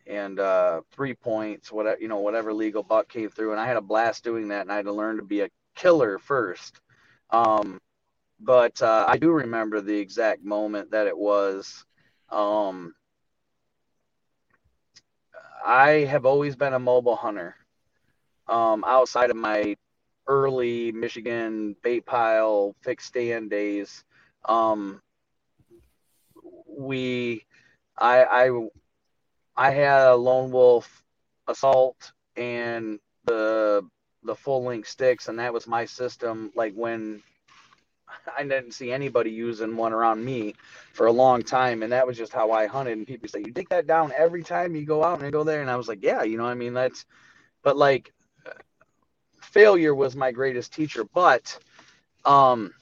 [SPEAKER 2] and uh, three points, whatever you know, whatever legal buck came through, and I had a blast doing that, and I had to learn to be a killer first. Um, but uh, I do remember the exact moment that it was. Um, I have always been a mobile hunter. Um, outside of my early Michigan bait pile fixed stand days, um, we, I, I I had a lone wolf assault and the the full length sticks, and that was my system. Like when I didn't see anybody using one around me for a long time, and that was just how I hunted. And people say, "You take that down every time you go out and I go there," and I was like, "Yeah, you know, I mean, that's." But like, failure was my greatest teacher. But um,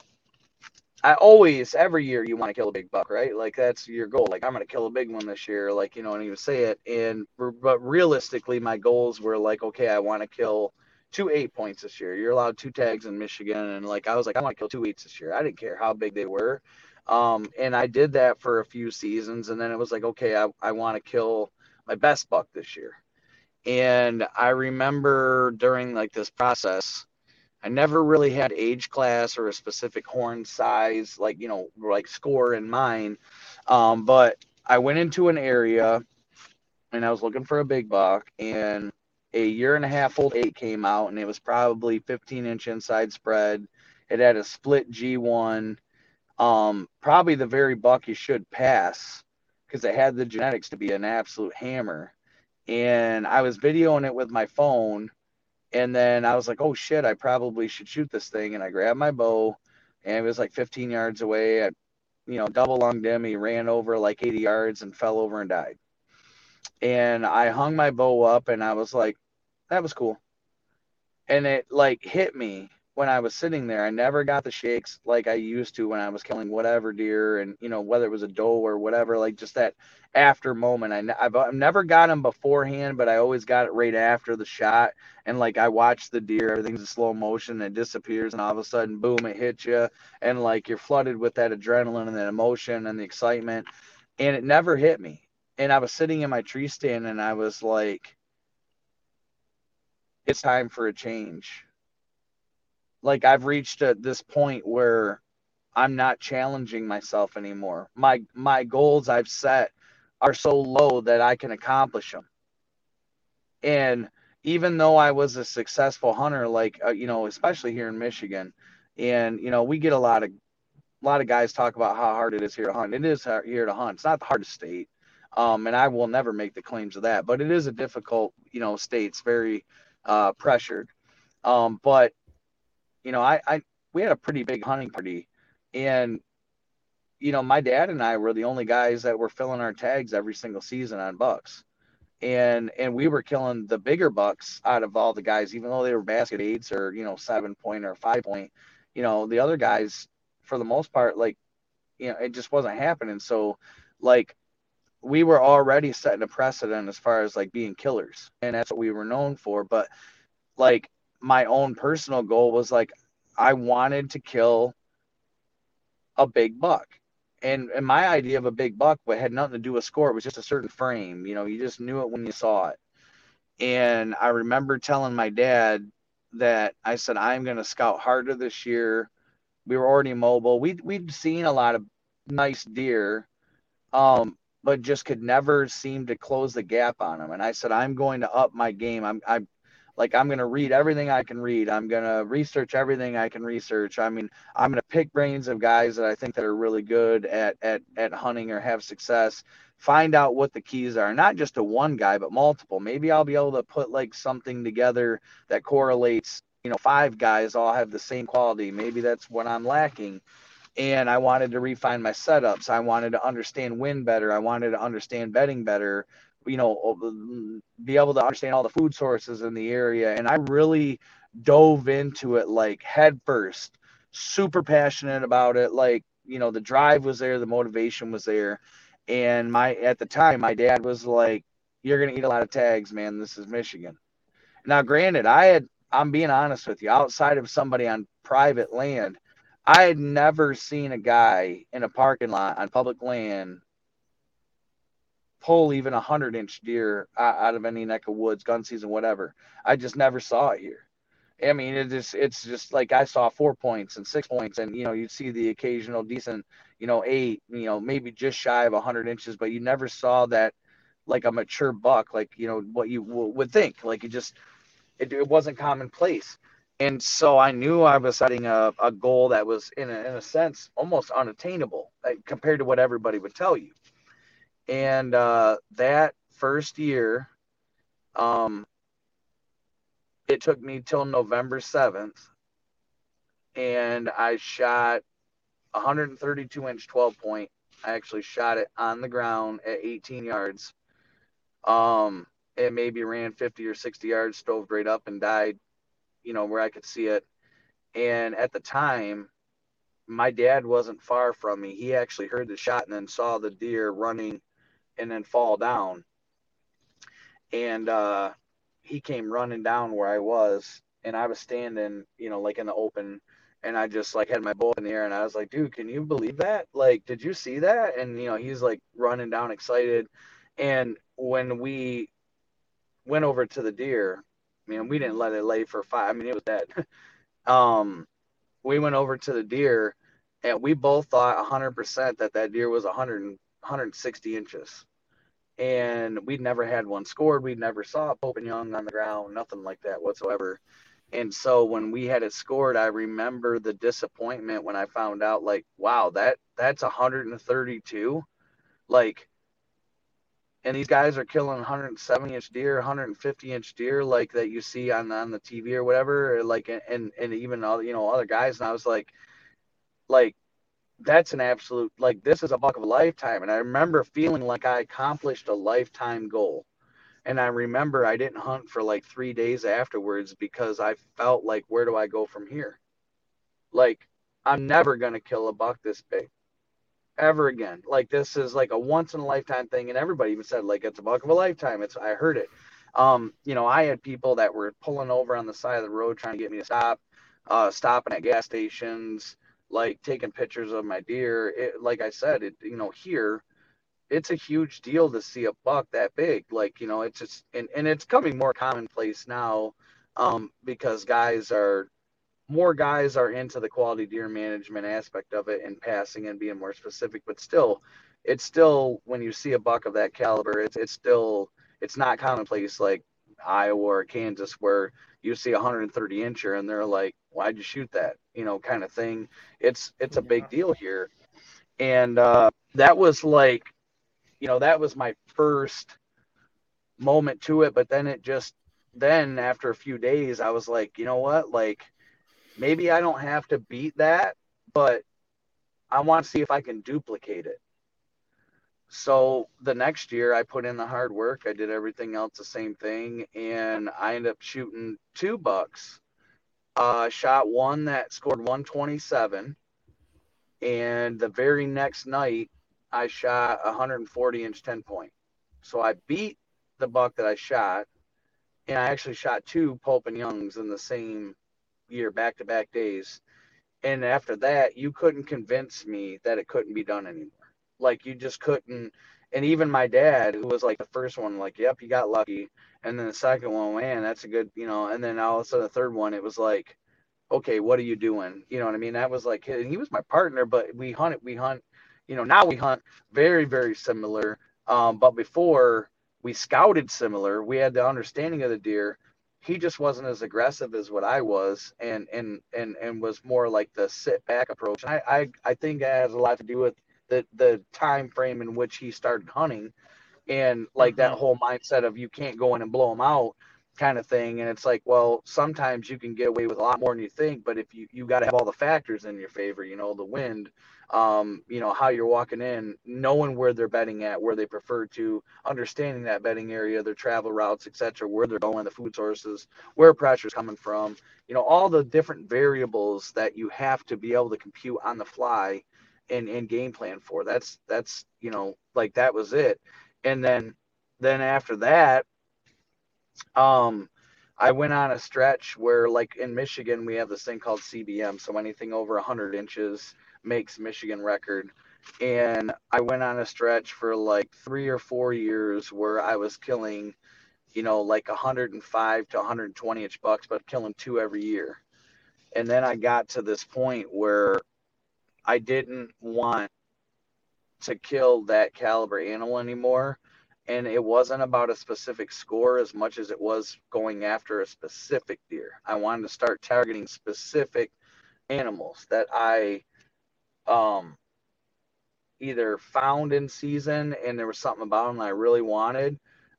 [SPEAKER 2] I always every year you want to kill a big buck, right? Like that's your goal. Like I'm gonna kill a big one this year, like you know, and you say it. And but realistically, my goals were like, okay, I want to kill two eight points this year. You're allowed two tags in Michigan, and like I was like, I want to kill two eights this year. I didn't care how big they were, um, and I did that for a few seasons, and then it was like, okay, I I want to kill my best buck this year. And I remember during like this process, I never really had age class or a specific horn size, like, you know, like score in mind. Um, but I went into an area and I was looking for a big buck, and a year and a half old eight came out, and it was probably 15 inch inside spread. It had a split G1, um, probably the very buck you should pass because it had the genetics to be an absolute hammer. And I was videoing it with my phone, and then I was like, oh shit, I probably should shoot this thing. And I grabbed my bow, and it was like 15 yards away. I, you know, double lunged him. He ran over like 80 yards and fell over and died and I hung my bow up and I was like, that was cool. And it like hit me when I was sitting there. I never got the shakes like I used to when I was killing whatever deer and, you know, whether it was a doe or whatever, like just that after moment. I, I've, I've never got them beforehand, but I always got it right after the shot. And like I watch the deer, everything's in slow motion, it disappears, and all of a sudden, boom, it hits you. And like you're flooded with that adrenaline and that emotion and the excitement. And it never hit me and I was sitting in my tree stand and I was like, it's time for a change. Like I've reached at this point where I'm not challenging myself anymore. My my goals I've set are so low that I can accomplish them. And even though I was a successful hunter, like uh, you know, especially here in Michigan, and you know, we get a lot of a lot of guys talk about how hard it is here to hunt. It is here to hunt. It's not the hardest state. Um, and I will never make the claims of that, but it is a difficult, you know, state. It's very uh, pressured. Um, but you know, I, I we had a pretty big hunting party, and you know, my dad and I were the only guys that were filling our tags every single season on bucks. And and we were killing the bigger bucks out of all the guys, even though they were basket eights or you know seven point or five point. You know, the other guys, for the most part, like you know, it just wasn't happening. So, like we were already setting a precedent as far as like being killers and that's what we were known for but like my own personal goal was like i wanted to kill a big buck. And and my idea of a big buck but had nothing to do with score. It was just a certain frame you know you just knew it when you saw it. And i remember telling my dad that i said i'm going to scout harder this year. We were already mobile. We we'd seen a lot of nice deer um but just could never seem to close the gap on them. And I said, I'm going to up my game. I'm, I'm like, I'm going to read everything I can read. I'm going to research everything I can research. I mean, I'm going to pick brains of guys that I think that are really good at, at, at hunting or have success. Find out what the keys are, not just to one guy, but multiple. Maybe I'll be able to put like something together that correlates, you know, five guys all have the same quality. Maybe that's what I'm lacking and I wanted to refine my setups. I wanted to understand wind better. I wanted to understand bedding better. You know, mm, be able to understand all the food sources in the area. And I really dove into it like head first, super passionate about it. Like, you know, the drive was there, the motivation was there. And my at the time, my dad was like, You're gonna eat a lot of tags, man. This is Michigan. Now, granted, I had I'm being honest with you, outside of somebody on private land I had never seen a guy in a parking lot on public land pull even a hundred inch deer out of any neck of woods, gun season, whatever. I just never saw it here. I mean, it just it's just like I saw four points and six points, and you know, you'd see the occasional decent, you know, eight, you know, maybe just shy of hundred inches, but you never saw that like a mature buck, like you know what you w- would think. Like it just it, it wasn't commonplace and so I knew I was setting a, a goal that was in a, in a sense almost unattainable compared to what everybody would tell you. And uh, that first year, um, it took me till November 7th, and I shot 132 inch 12 point. I actually shot it on the ground at 18 yards. Um, it maybe ran 50 or 60 yards, stove right up, and died you know, where I could see it. And at the time, my dad wasn't far from me. He actually heard the shot and then saw the deer running and then fall down. And uh, he came running down where I was, and I was standing, you know, like in the open, and I just like had my bow in the air, and I was like, "Dude, can you believe that? Like, did you see that?" And you know, he's like running down, excited. And when we went over to the deer, man, we didn't let it lay for five. I mean, it was dead. um, we went over to the deer, and we both thought 100% that that deer was 100 160 inches. And we'd never had one scored. We'd never saw Pope and Young on the ground, nothing like that whatsoever. And so when we had it scored, I remember the disappointment when I found out, like, wow, that that's 132. Like, and these guys are killing 170 inch deer, 150 inch deer, like that you see on on the TV or whatever, like, and and even all you know other guys. And I was like, like, that's an absolute like this is a buck of a lifetime. And I remember feeling like I accomplished a lifetime goal and I remember I didn't hunt for like three days afterwards because I felt like, where do I go from here? Like, I'm never going to kill a buck this big ever again. Like, this is like a once in a lifetime thing. And everybody even said, like, it's a buck of a lifetime. It's, I heard it. Um, you know, I had people that were pulling over on the side of the road trying to get me to stop, uh, stopping at gas stations, like taking pictures of my deer. It, like I said, it, you know, here, it's a huge deal to see a buck that big. Like, you know, it's just, and, and it's coming more commonplace now um, because guys are, more guys are into the quality deer management aspect of it and passing and being more specific, but still, it's still, when you see a buck of that caliber, it's, it's still, it's not commonplace like Iowa or Kansas where you see a 130 incher and they're like, why'd you shoot that? You know, kind of thing. It's, it's a big deal here. And uh, that was like, you know, that was my first moment to it. But then it just, then after a few days, I was like, you know what? Like, maybe I don't have to beat that, but I want to see if I can duplicate it. So the next year, I put in the hard work. I did everything else the same thing, and I ended up shooting two bucks. Uh, shot one that scored 127, and the very next night, I shot a 140 inch 10 point. So I beat the buck that I shot, and I actually shot two Pope and Youngs in the same year, back to back days. And after that, you couldn't convince me that it couldn't be done anymore. Like you just couldn't. And even my dad, who was like the first one, like, yep, you got lucky. And then the second one, man, that's a good, you know. And then all of a sudden, the third one, it was like, okay, what are you doing? You know what I mean? That was like, he was my partner, but we hunted. We hunt you know, now we hunt very, very similar. Um, but before we scouted similar, we had the understanding of the deer. He just wasn't as aggressive as what I was, and and and and was more like the sit back approach. And I I, I think that has a lot to do with the the time frame in which he started hunting, and like mm-hmm. that whole mindset of you can't go in and blow them out kind of thing. And it's like, well, sometimes you can get away with a lot more than you think, but if you you got to have all the factors in your favor, you know, the wind, um, you know, how you're walking in, knowing where they're bedding at, where they prefer to, understanding that bedding area, their travel routes, etc., where they're going, the food sources, where pressure's coming from, you know, all the different variables that you have to be able to compute on the fly and, and game plan for. That's that's you know, like that was it. And then then after that, um, I went on a stretch where, like in Michigan, we have this thing called CBM. So anything over 100 inches makes Michigan record. And I went on a stretch for like three or four years where I was killing, you know, like 105 to 120 inch bucks, but killing two every year. And then I got to this point where I didn't want to kill that caliber animal anymore. And it wasn't about a specific score as much as it was going after a specific deer. I wanted to start targeting specific animals that I um, either found in season and there was something about them I really wanted,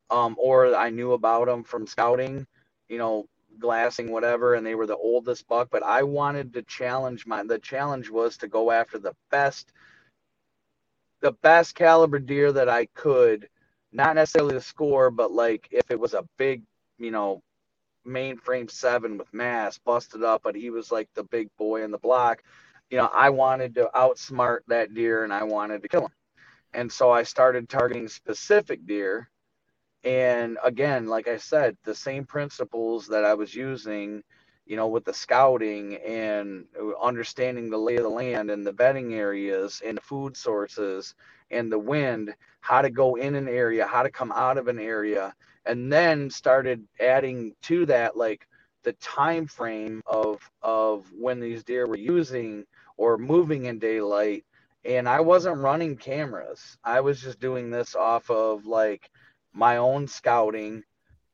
[SPEAKER 2] um, or I knew about them from scouting, you know, glassing, whatever, and they were the oldest buck. But I wanted to challenge my. The challenge was to go after the best, the best caliber deer that I could. Not necessarily the score, but like if it was a big, you know, mainframe seven with mass busted up, but he was like the big boy in the block you know, I wanted to outsmart that deer and I wanted to kill him. And so I started targeting specific deer. And again, like I said, the same principles that I was using, you know, with the scouting and understanding the lay of the land and the bedding areas and the food sources and the wind, how to go in an area, how to come out of an area, and then started adding to that, like, the time frame of of when these deer were using or moving in daylight and I wasn't running cameras. I was just doing this off of like my own scouting,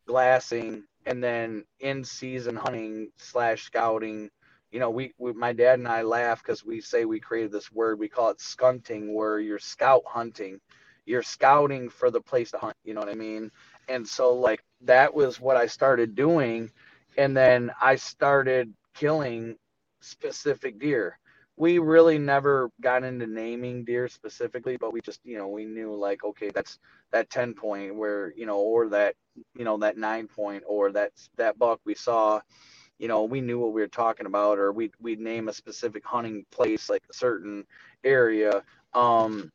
[SPEAKER 2] glassing, and then in season hunting slash scouting. You know, we, we my dad and I laugh because we say we created this word. We call it skunting, where you're scout hunting. You're scouting for the place to hunt. You know what I mean? And so like that was what I started doing, and then I started killing specific deer we really never got into naming deer specifically, but we just, you know, we knew like, okay, that's that 10 point where, you know, or that, you know, that nine point or that, that buck we saw, you know, we knew what we were talking about, or we, we'd name a specific hunting place, like a certain area. Um,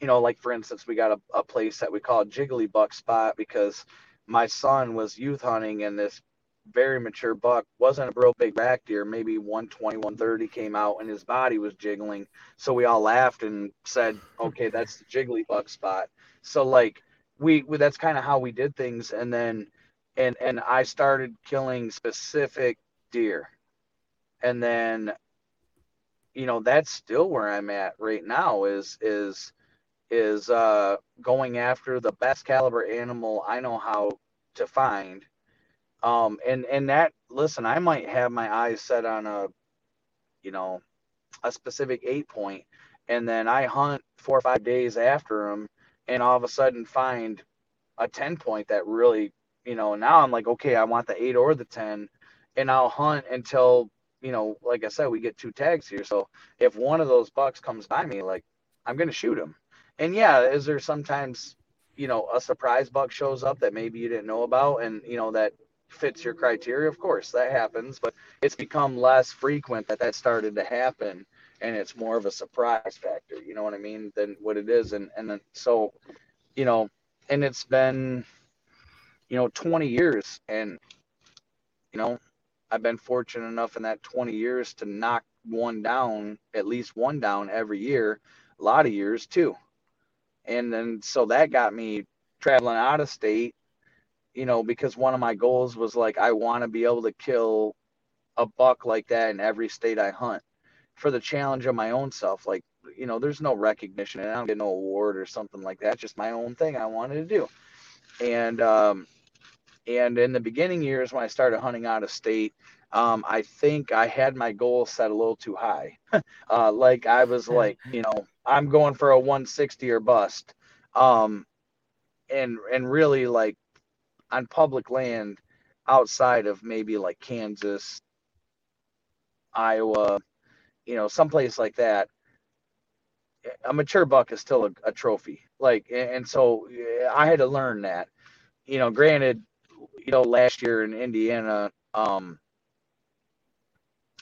[SPEAKER 2] you know, like for instance, we got a, a place that we call Jiggly Buck Spot because my son was youth hunting and this very mature buck, wasn't a real big back deer, maybe 120, 130 came out and his body was jiggling. So we all laughed and said, okay, that's the jiggly buck spot. So like we, we that's kind of how we did things. And then, and, and I started killing specific deer. And then, you know, that's still where I'm at right now is, is, is uh, going after the best caliber animal I know how to find um, and and that listen, I might have my eyes set on a, you know, a specific eight point, and then I hunt four or five days after them, and all of a sudden find a ten point that really, you know, now I'm like, okay, I want the eight or the ten, and I'll hunt until you know, like I said, we get two tags here. So if one of those bucks comes by me, like I'm gonna shoot him. And yeah, is there sometimes, you know, a surprise buck shows up that maybe you didn't know about, and you know that fits your criteria, of course that happens, but it's become less frequent that that started to happen and it's more of a surprise factor, you know what I mean, than what it is. And, and then, so, you know, and it's been, you know, 20 years and, you know, I've been fortunate enough in that 20 years to knock one down, at least one down every year, a lot of years too. And then, so that got me traveling out of state you know, because one of my goals was like, I want to be able to kill a buck like that in every state I hunt for the challenge of my own self. Like, you know, there's no recognition and I don't get no award or something like that. just my own thing I wanted to do. And, um, and in the beginning years when I started hunting out of state, um, I think I had my goal set a little too high. uh, like I was like, you know, I'm going for a 160 or bust. Um, and, and really like on public land outside of maybe like Kansas, Iowa, you know, someplace like that, a mature buck is still a, a, trophy. Like, and so I had to learn that. You know, granted, you know, last year in Indiana, um,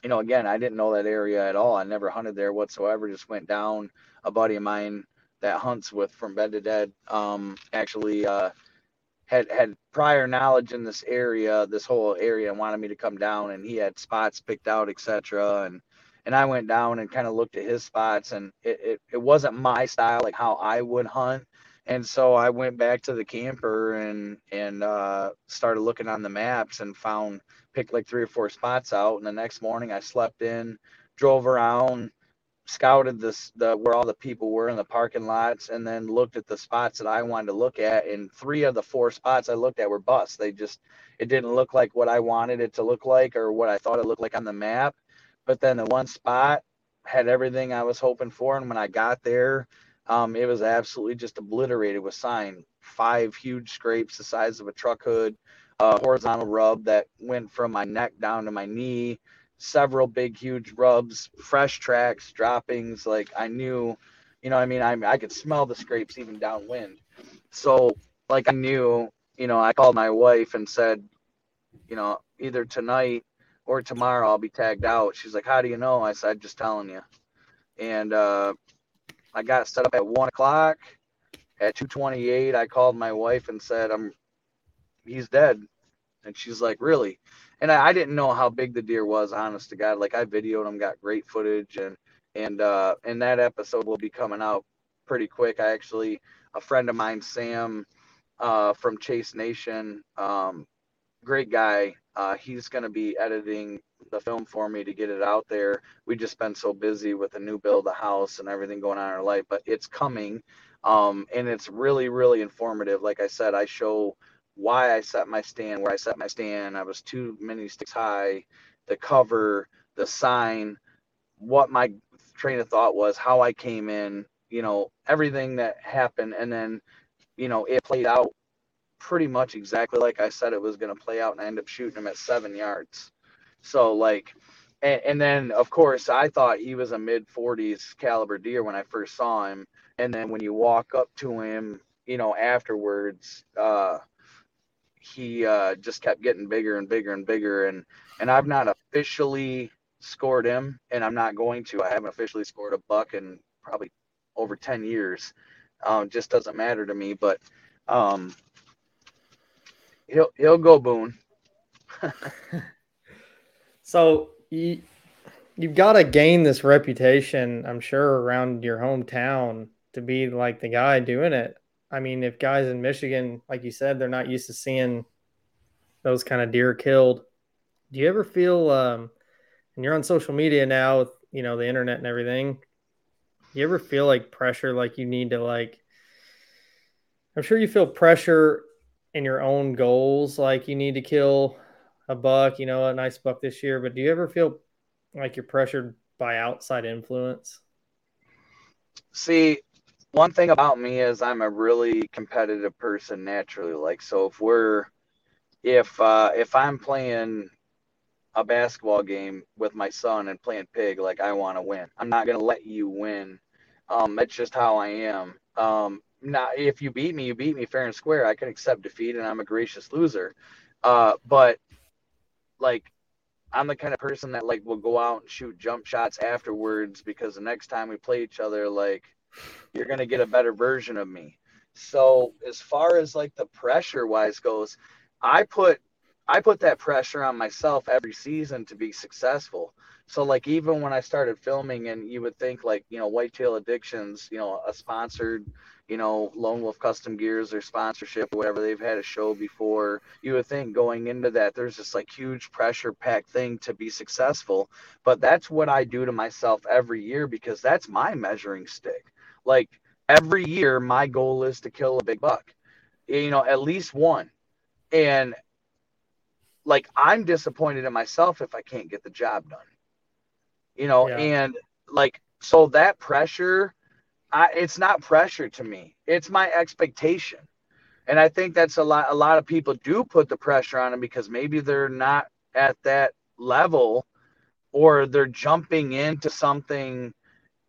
[SPEAKER 2] you know, again, I didn't know that area at all. I never hunted there whatsoever. Just went down. A buddy of mine that hunts with from Bed to Dead, um, actually, uh, had had prior knowledge in this area, this whole area, and wanted me to come down. And he had spots picked out, etc. And and I went down and kind of looked at his spots, and it, it it wasn't my style, like how I would hunt. And so I went back to the camper and and uh, started looking on the maps and found picked like three or four spots out. And the next morning I slept in, drove around, scouted this the where all the people were in the parking lots and then looked at the spots that I wanted to look at and three of the four spots I looked at were busts. They just it didn't look like what I wanted it to look like or what I thought it looked like on the map. But then the one spot had everything I was hoping for and when I got there um, it was absolutely just obliterated with sign. Five huge scrapes the size of a truck hood, a horizontal rub that went from my neck down to my knee, several big, huge rubs, fresh tracks, droppings. Like I knew, you know, I mean, I I could smell the scrapes even downwind. So like I knew, you know, I called my wife and said, you know, either tonight or tomorrow I'll be tagged out. She's like, how do you know? I said, just telling you. And uh, I got set up at one o'clock. At 2:28, I called my wife and said, "I'm, he's dead." And she's like, "Really?" and I, I, didn't know how big the deer was, honest to God. Like I videoed him, got great footage, and and uh, and that episode will be coming out pretty quick. I actually, a friend of mine, Sam, uh, from Chase Nation, um, great guy. Uh, he's going to be editing the film for me to get it out there. We just been so busy with the new build, the house, and everything going on in our life, but it's coming. Um, and it's really, really informative. Like I said, I show why I set my stand, where I set my stand. I was too many sticks high, the cover, the sign, what my train of thought was, how I came in, you know, everything that happened. And then, you know, it played out pretty much exactly like I said it was going to play out, and I ended up shooting him at seven yards. So, like, and, and then of course, I thought he was a mid 40s caliber deer when I first saw him. And then when you walk up to him, you know, afterwards, uh, he uh, just kept getting bigger and bigger and bigger. And and I've not officially scored him, and I'm not going to. I haven't officially scored a buck in probably over 10 years. Um, just doesn't matter to me. But um, he'll he'll go Boone.
[SPEAKER 1] so you you've got to gain this reputation, I'm sure, around your hometown to be like the guy doing it. I mean, if guys in Michigan, like you said, they're not used to seeing those kind of deer killed. Do you ever feel, um, and you're on social media now with you know the internet and everything? You ever feel like pressure, like you need to like? I'm sure you feel pressure in your own goals, like you need to kill a buck, you know, a nice buck this year. But do you ever feel like you're pressured by outside influence?
[SPEAKER 2] See, one thing about me is I'm a really competitive person naturally. Like, so if we're, if uh, if I'm playing a basketball game with my son and playing pig, like I want to win. I'm not gonna let you win. Um, that's just how I am. Um, now, if you beat me, you beat me fair and square. I can accept defeat, and I'm a gracious loser. Uh, but like, I'm the kind of person that like will go out and shoot jump shots afterwards because the next time we play each other, like, you're gonna get a better version of me. So as far as like the pressure wise goes, I put I put that pressure on myself every season to be successful. So like even when I started filming and you would think like, you know, Whitetail Addictions, you know, a sponsored you know, Lone Wolf Custom Gears or sponsorship or whatever. They've had a show before. You would think going into that, there's this like huge pressure packed thing to be successful. But that's what I do to myself every year because that's my measuring stick. Like every year, my goal is to kill a big buck, you know, at least one. And like I'm disappointed in myself if I can't get the job done, you know, yeah. and like, so that pressure I, it's not pressure to me. It's my expectation. And I think that's a lot a lot of people do put the pressure on them because maybe they're not at that level or they're jumping into something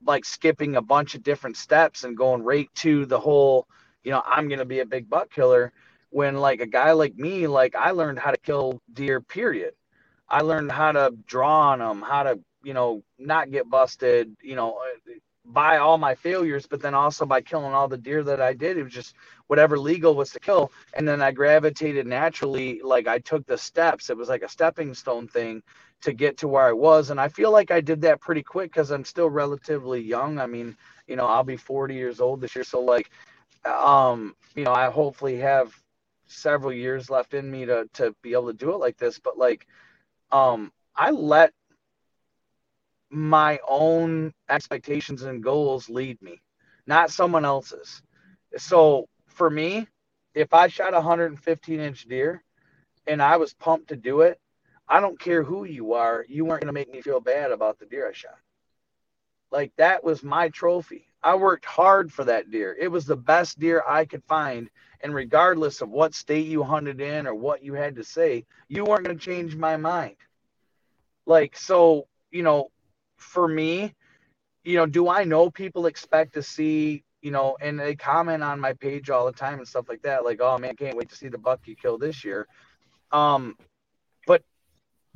[SPEAKER 2] like skipping a bunch of different steps and going right to the whole, you know, I'm going to be a big buck killer when like a guy like me like I learned how to kill deer period. I learned how to draw on them, how to, you know, not get busted, you know, by all my failures, but then also by killing all the deer that I did. It was just whatever legal was to kill. And then I gravitated naturally, like I took the steps. It was like a stepping stone thing to get to where I was. And I feel like I did that pretty quick because I'm still relatively young. I mean, you know, I'll be 40 years old this year. So, like, um, you know, I hopefully have several years left in me to, to be able to do it like this. But, like, um, I let my own expectations and goals lead me, not someone else's. So for me, if I shot a 115 inch deer and I was pumped to do it, I don't care who you are, you weren't going to make me feel bad about the deer I shot. Like that was my trophy. I worked hard for that deer. It was the best deer I could find. And regardless of what state you hunted in or what you had to say, you weren't going to change my mind. Like, so, you know, for me, you know, do I know people expect to see, you know, and they comment on my page all the time and stuff like that, like, oh man, can't wait to see the buck you kill this year. Um, but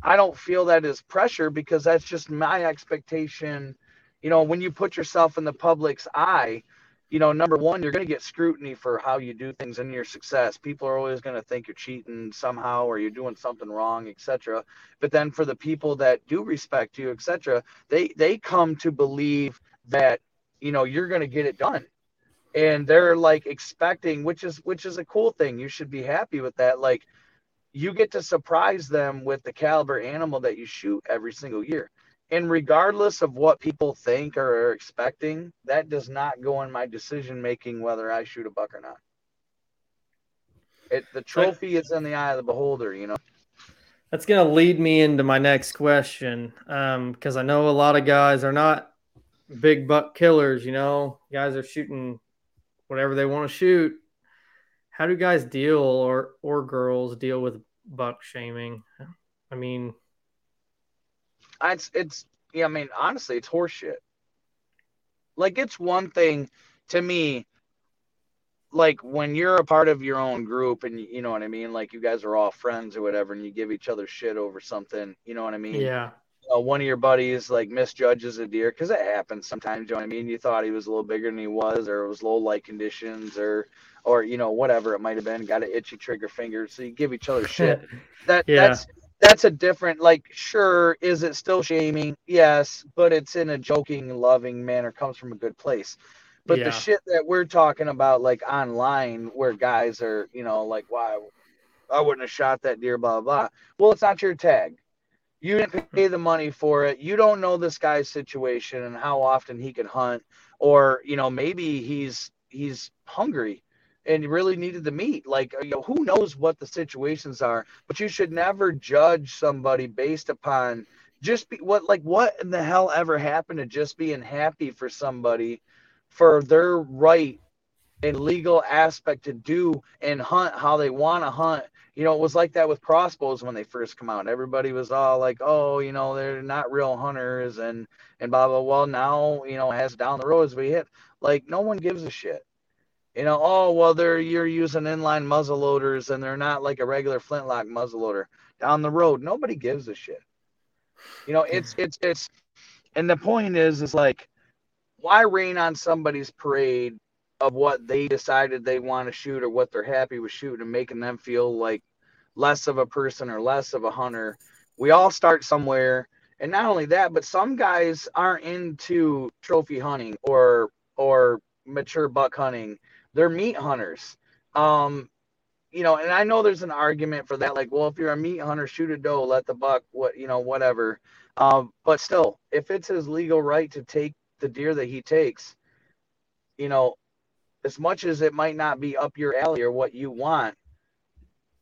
[SPEAKER 2] I don't feel that as pressure because that's just my expectation. You know, when you put yourself in the public's eye, you know, number one, you're going to get scrutiny for how you do things and your success. People are always going to think you're cheating somehow or you're doing something wrong, etc. But then for the people that do respect you, etc., they they come to believe that you know you're going to get it done, and they're like expecting, which is which is a cool thing. You should be happy with that. Like you get to surprise them with the caliber animal that you shoot every single year. And regardless of what people think or are expecting, that does not go in my decision making whether I shoot a buck or not. It, the trophy is in the eye of the beholder, you know.
[SPEAKER 1] That's going to lead me into my next question because um, I know a lot of guys are not big buck killers. You know, guys are shooting whatever they want to shoot. How do guys deal or or girls deal with buck shaming? I mean,
[SPEAKER 2] it's it's yeah. I mean, honestly, it's horseshit. Like it's one thing to me like when you're a part of your own group and you know what I mean, like you guys are all friends or whatever, and you give each other shit over something, you know what I mean?
[SPEAKER 1] Yeah.
[SPEAKER 2] Uh, one of your buddies like misjudges a deer because it happens sometimes. You know what I mean? You thought he was a little bigger than he was, or it was low light conditions, or or you know whatever it might have been. Got an itchy trigger finger, so you give each other shit. that yeah. that's that's a different like sure is it still shaming yes but it's in a joking loving manner comes from a good place but yeah. the shit that we're talking about, like online, where guys are, you know, like, why I wouldn't have shot that deer, blah, blah, blah. Well, it's not your tag. You didn't hmm. pay the money for it. You don't know this guy's situation and how often he can hunt, or you know, maybe he's he's hungry and really needed the meat. Like, you know, who knows what the situations are? But you should never judge somebody based upon just be what like what in the hell ever happened to just being happy for somebody for their right and legal aspect to do and hunt how they want to hunt. You know, it was like that with crossbows when they first come out. Everybody was all like, "Oh, you know, they're not real hunters," and and blah blah. Well, now you know, as down the road as we hit, like no one gives a shit. You know, oh well, they're you're using inline muzzle loaders and they're not like a regular flintlock muzzle loader. Down the road, nobody gives a shit. You know, it's it's it's, and the point is, is like why rain on somebody's parade of what they decided they want to shoot or what they're happy with shooting and making them feel like less of a person or less of a hunter. We all start somewhere. And not only that, but some guys aren't into trophy hunting or or mature buck hunting. They're meat hunters. Um, you know, and I know there's an argument for that. Like, well, if you're a meat hunter, shoot a doe, let the buck, what you know, whatever. Um, but still, if it's his legal right to take the deer that he takes, you know, as much as it might not be up your alley or what you want,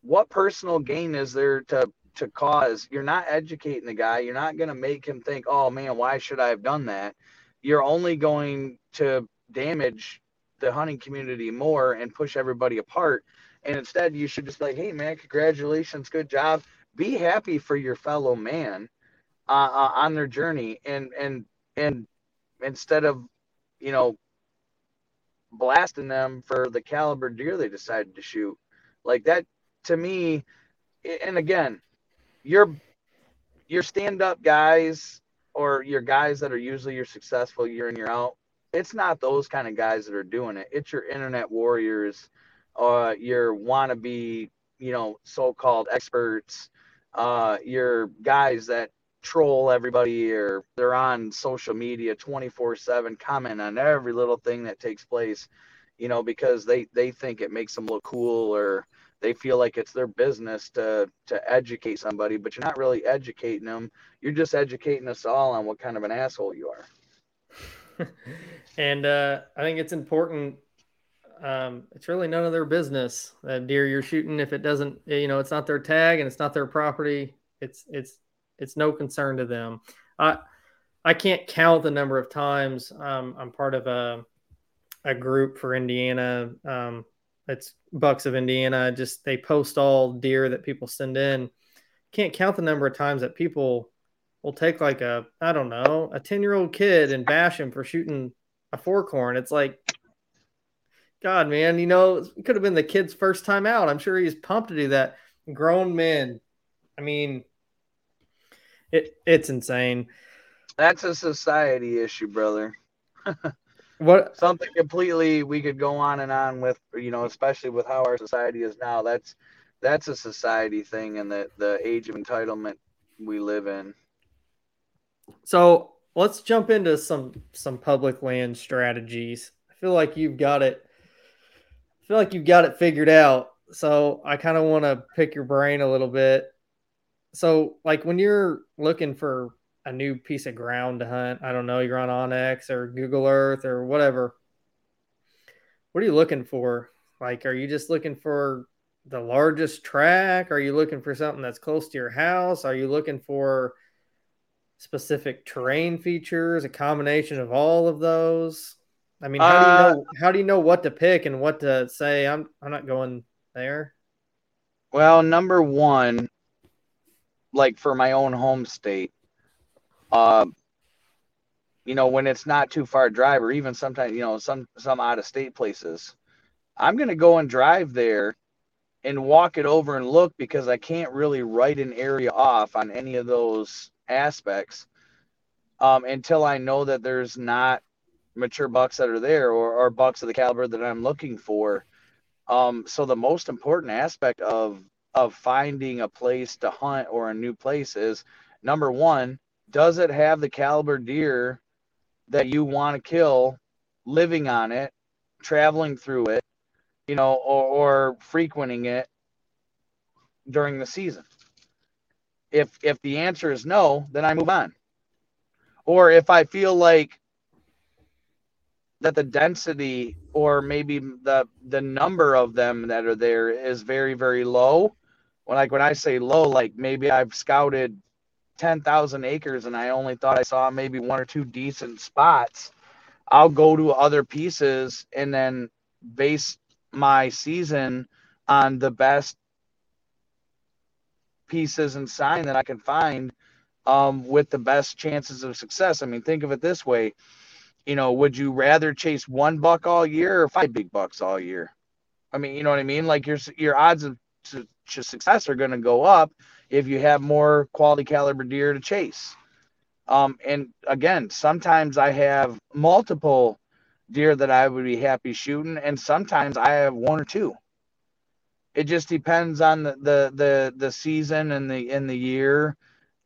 [SPEAKER 2] what personal gain is there to to cause? You're not educating the guy. You're not going to make him think, "Oh man, why should I have done that?" You're only going to damage the hunting community more and push everybody apart. And instead, you should just like, "Hey man, congratulations, good job. Be happy for your fellow man uh, uh, on their journey, and and and instead of, you know, blasting them for the caliber deer they decided to shoot. Like that to me, and again, your your stand up guys or your guys that are usually your successful year in year out, it's not those kind of guys that are doing it. It's your internet warriors, uh, your wannabe, you know, so called experts, uh, your guys that troll everybody or they're on social media 24/7 comment on every little thing that takes place you know because they they think it makes them look cool or they feel like it's their business to to educate somebody but you're not really educating them you're just educating us all on what kind of an asshole you are
[SPEAKER 1] and uh, i think it's important um, it's really none of their business that deer you're shooting if it doesn't you know it's not their tag and it's not their property it's it's it's no concern to them. I I can't count the number of times um, I'm part of a a group for Indiana. Um, it's Bucks of Indiana. Just they post all deer that people send in. Can't count the number of times that people will take like a I don't know a ten year old kid and bash him for shooting a forkhorn. It's like God, man, you know, it could have been the kid's first time out. I'm sure he's pumped to do that. Grown men. I mean, it it's insane.
[SPEAKER 2] That's a society issue, brother.
[SPEAKER 1] what
[SPEAKER 2] something completely we could go on and on with, you know, especially with how our society is now. That's that's a society thing and the the age of entitlement we live in.
[SPEAKER 1] So let's jump into some some public land strategies. I feel like you've got it. I feel like you've got it figured out. so I kind of want to pick your brain a little bit. So, like when you're looking for a new piece of ground to hunt, I don't know, you're on onX or Google Earth or whatever. What are you looking for? Like, are you just looking for the largest track? Are you looking for something that's close to your house? Are you looking for specific terrain features, a combination of all of those? I mean, how do you uh, know how do you know what to pick and what to say? I'm I'm not going there.
[SPEAKER 2] Well, number one, like for my own home state, uh, you know, when it's not too far drive, or even sometimes, you know, some some out of state places, I'm gonna go and drive there and walk it over and look because I can't really write an area off on any of those aspects um, until I know that there's not mature bucks that are there or, or bucks of the caliber that I'm looking for. Um, so the most important aspect of of finding a place to hunt or a new place is number one, does it have the caliber deer that you want to kill living on it, traveling through it, you know, or, or frequenting it during the season? If if the answer is no, then I move on. Or if I feel like that the density or maybe the the number of them that are there is very very low. When like when I say low, like maybe I've scouted ten thousand acres and I only thought I saw maybe one or two decent spots. I'll go to other pieces and then base my season on the best pieces and sign that I can find um, with the best chances of success. I mean, think of it this way you know, would you rather chase one buck all year or five big bucks all year? I mean, you know what I mean? Like your your odds of success are going to go up if you have more quality caliber deer to chase. Um, and again, sometimes I have multiple deer that I would be happy shooting, and sometimes I have one or two. It just depends on the the the, the season and the in the year,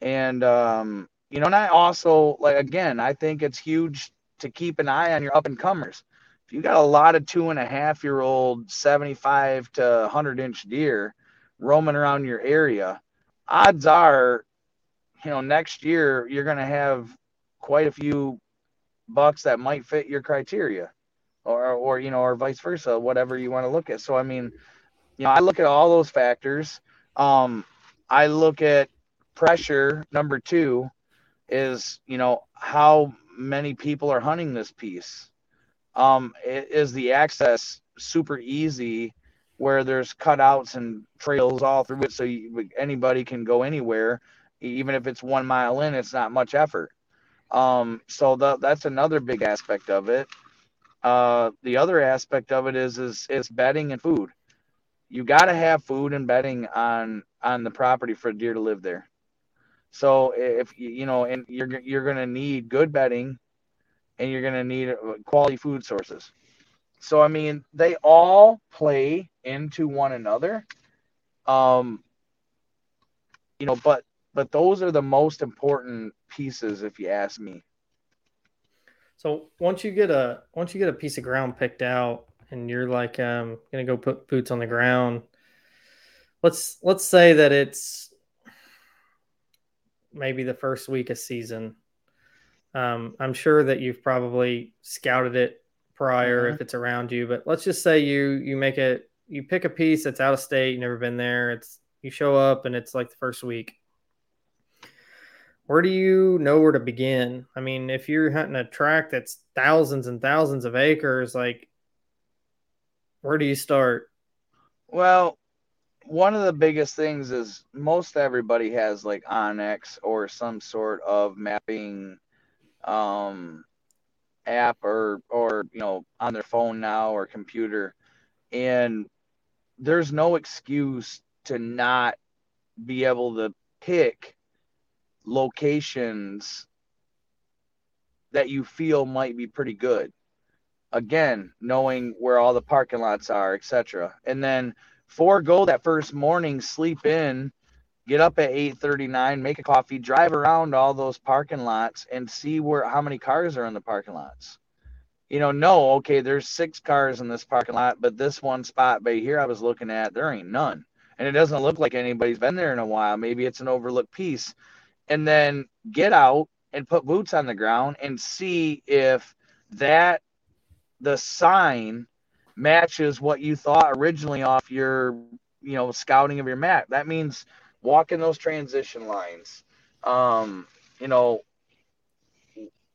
[SPEAKER 2] and um, you know, and I also like again, I think it's huge to keep an eye on your up and comers. If you got a lot of two and a half year old 75 to 100 inch deer roaming around your area, odds are, you know, next year you're going to have quite a few bucks that might fit your criteria or, or, you know, or vice versa, whatever you want to look at. So, I mean, you know, I look at all those factors. Um, I look at pressure. Number two is, you know, how many people are hunting this piece. Um, is the access super easy where there's cutouts and trails all through it so you, anybody can go anywhere even if it's one mile in it's not much effort um, so the, that's another big aspect of it uh, the other aspect of it is is is bedding and food you got to have food and bedding on on the property for a deer to live there so if you know, and you're you're going to need good bedding, and you're going to need uh, quality food sources. So I mean, they all play into one another. Um, you know, but but those are the most important pieces, if you ask me.
[SPEAKER 1] So once you get a once you get a piece of ground picked out, and you're like um, gonna go put boots on the ground. Let's let's say that it's maybe the first week of season. Um, I'm sure that you've probably scouted it prior mm-hmm. if it's around you, but let's just say you you make it you pick a piece that's out of state, you've never been there. It's you show up and it's like the first week. Where do you know where to begin? I mean, if you're hunting a track that's thousands and thousands of acres, like where do you start?
[SPEAKER 2] Well, one of the biggest things is most everybody has like onX or some sort of mapping um, app or or you know on their phone now or computer and there's no excuse to not be able to pick locations that you feel might be pretty good again knowing where all the parking lots are etc and then forego that first morning, sleep in, get up at 8:39, make a coffee, drive around all those parking lots and see where how many cars are in the parking lots. you know, no okay, there's six cars in this parking lot, but this one spot bay here I was looking at, there ain't none. And it doesn't look like anybody's been there in a while. Maybe it's an overlooked piece. And then get out and put boots on the ground and see if that the sign matches what you thought originally off your you know scouting of your map. That means walking those transition lines um you know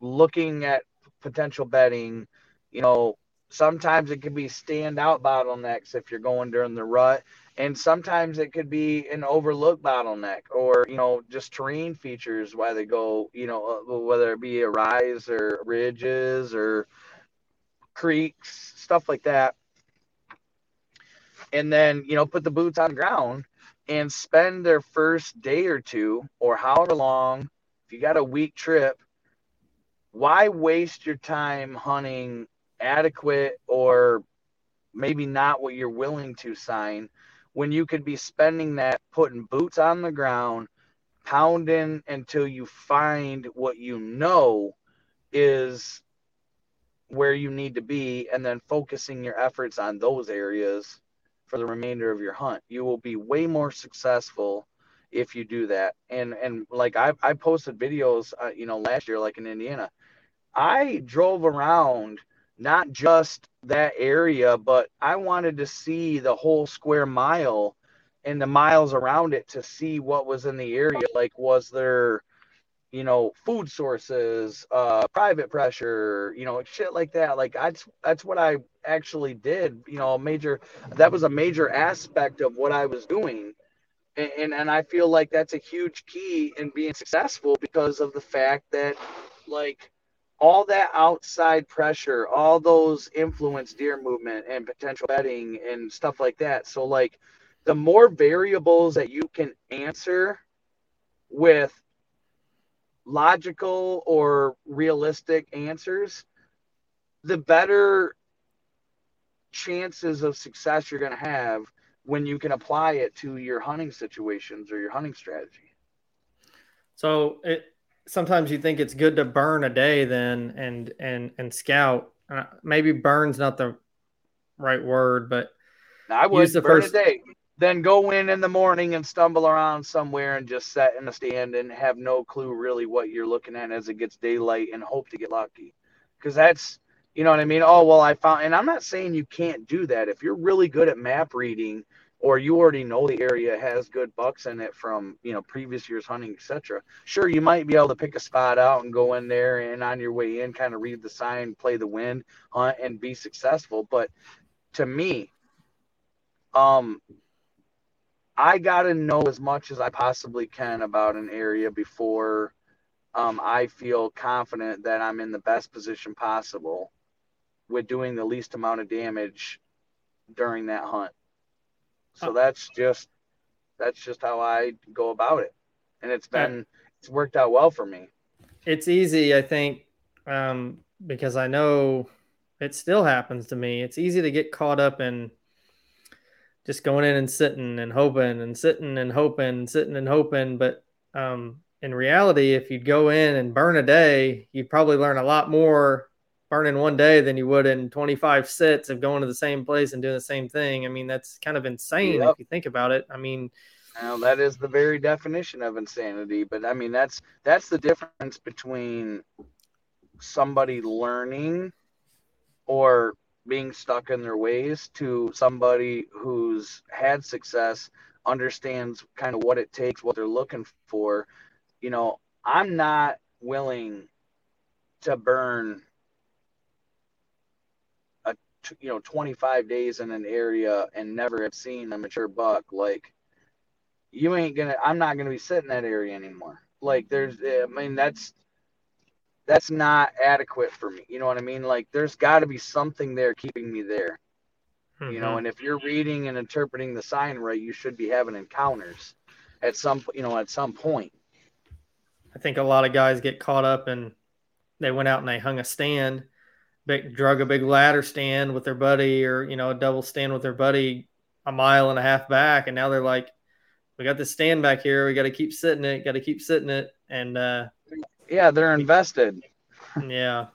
[SPEAKER 2] looking at potential bedding you know sometimes it could be standout bottlenecks if you're going during the rut and sometimes it could be an overlooked bottleneck or you know just terrain features why they go you know uh, whether it be a rise or ridges or creeks stuff like that. And then you know put the boots on the ground and spend their first day or two or however long if you got a week trip why waste your time hunting adequate or maybe not what you're willing to sign when you could be spending that putting boots on the ground, pounding until you find what you know is where you need to be, and then focusing your efforts on those areas for the remainder of your hunt. You will be way more successful if you do that. And and like I I posted videos, uh, you know, last year like in Indiana, I drove around not just that area, but I wanted to see the whole square mile and the miles around it to see what was in the area. Like, was there, you know, food sources, uh, private pressure, you know, shit like that. Like, that's that's what I actually did. You know, major that was a major aspect of what I was doing. And, and, and I feel like that's a huge key in being successful because of the fact that, like, all that outside pressure, all those influence deer movement and potential bedding and stuff like that. So like the more variables that you can answer with logical or realistic answers, the better chances of success you're going to have when you can apply it to your hunting situations or your hunting strategy.
[SPEAKER 1] So it sometimes you think it's good to burn a day then and and and scout. Uh, maybe burn's not the right word, but
[SPEAKER 2] I would the burn first... a day. Then go in in the morning and stumble around somewhere and just sit in a stand and have no clue really what you're looking at as it gets daylight and hope to get lucky. Because that's, you know what I mean? Oh, well, I found, and I'm not saying you can't do that. If you're really good at map reading or you already know the area has good bucks in it from you know previous years hunting etc sure you might be able to pick a spot out and go in there and on your way in kind of read the sign play the wind hunt and be successful but to me um i got to know as much as i possibly can about an area before um, i feel confident that i'm in the best position possible with doing the least amount of damage during that hunt so that's just that's just how I go about it, and it's been it's worked out well for me.
[SPEAKER 1] It's easy, I think, um, because I know it still happens to me. It's easy to get caught up in just going in and sitting and hoping and sitting and hoping, sitting and hoping. But um, in reality, if you'd go in and burn a day, you'd probably learn a lot more burning one day than you would in 25 sits of going to the same place and doing the same thing. I mean, that's kind of insane yep. if you think about it. I mean,
[SPEAKER 2] now that is the very definition of insanity. But I mean, that's that's the difference between somebody learning or being stuck in their ways to somebody who's had success, understands kind of what it takes, what they're looking for. You know, I'm not willing to burn a you know 25 days in an area and never have seen a mature buck like you ain't gonna i'm not gonna be sitting that area anymore like there's i mean that's that's not adequate for me you know what i mean? Like there's got to be something there keeping me there. Mm-hmm. you know mm-hmm. and if you're reading and interpreting the sign right you should be having encounters at some you know at some point.
[SPEAKER 1] I think a lot of guys get caught up and they went out and they hung a stand big drug a big ladder stand with their buddy or you know a double stand with their buddy a mile and a half back. And now they're like we got this stand back here. We got to keep sitting it got to keep sitting it. And uh
[SPEAKER 2] yeah they're invested.
[SPEAKER 1] Yeah.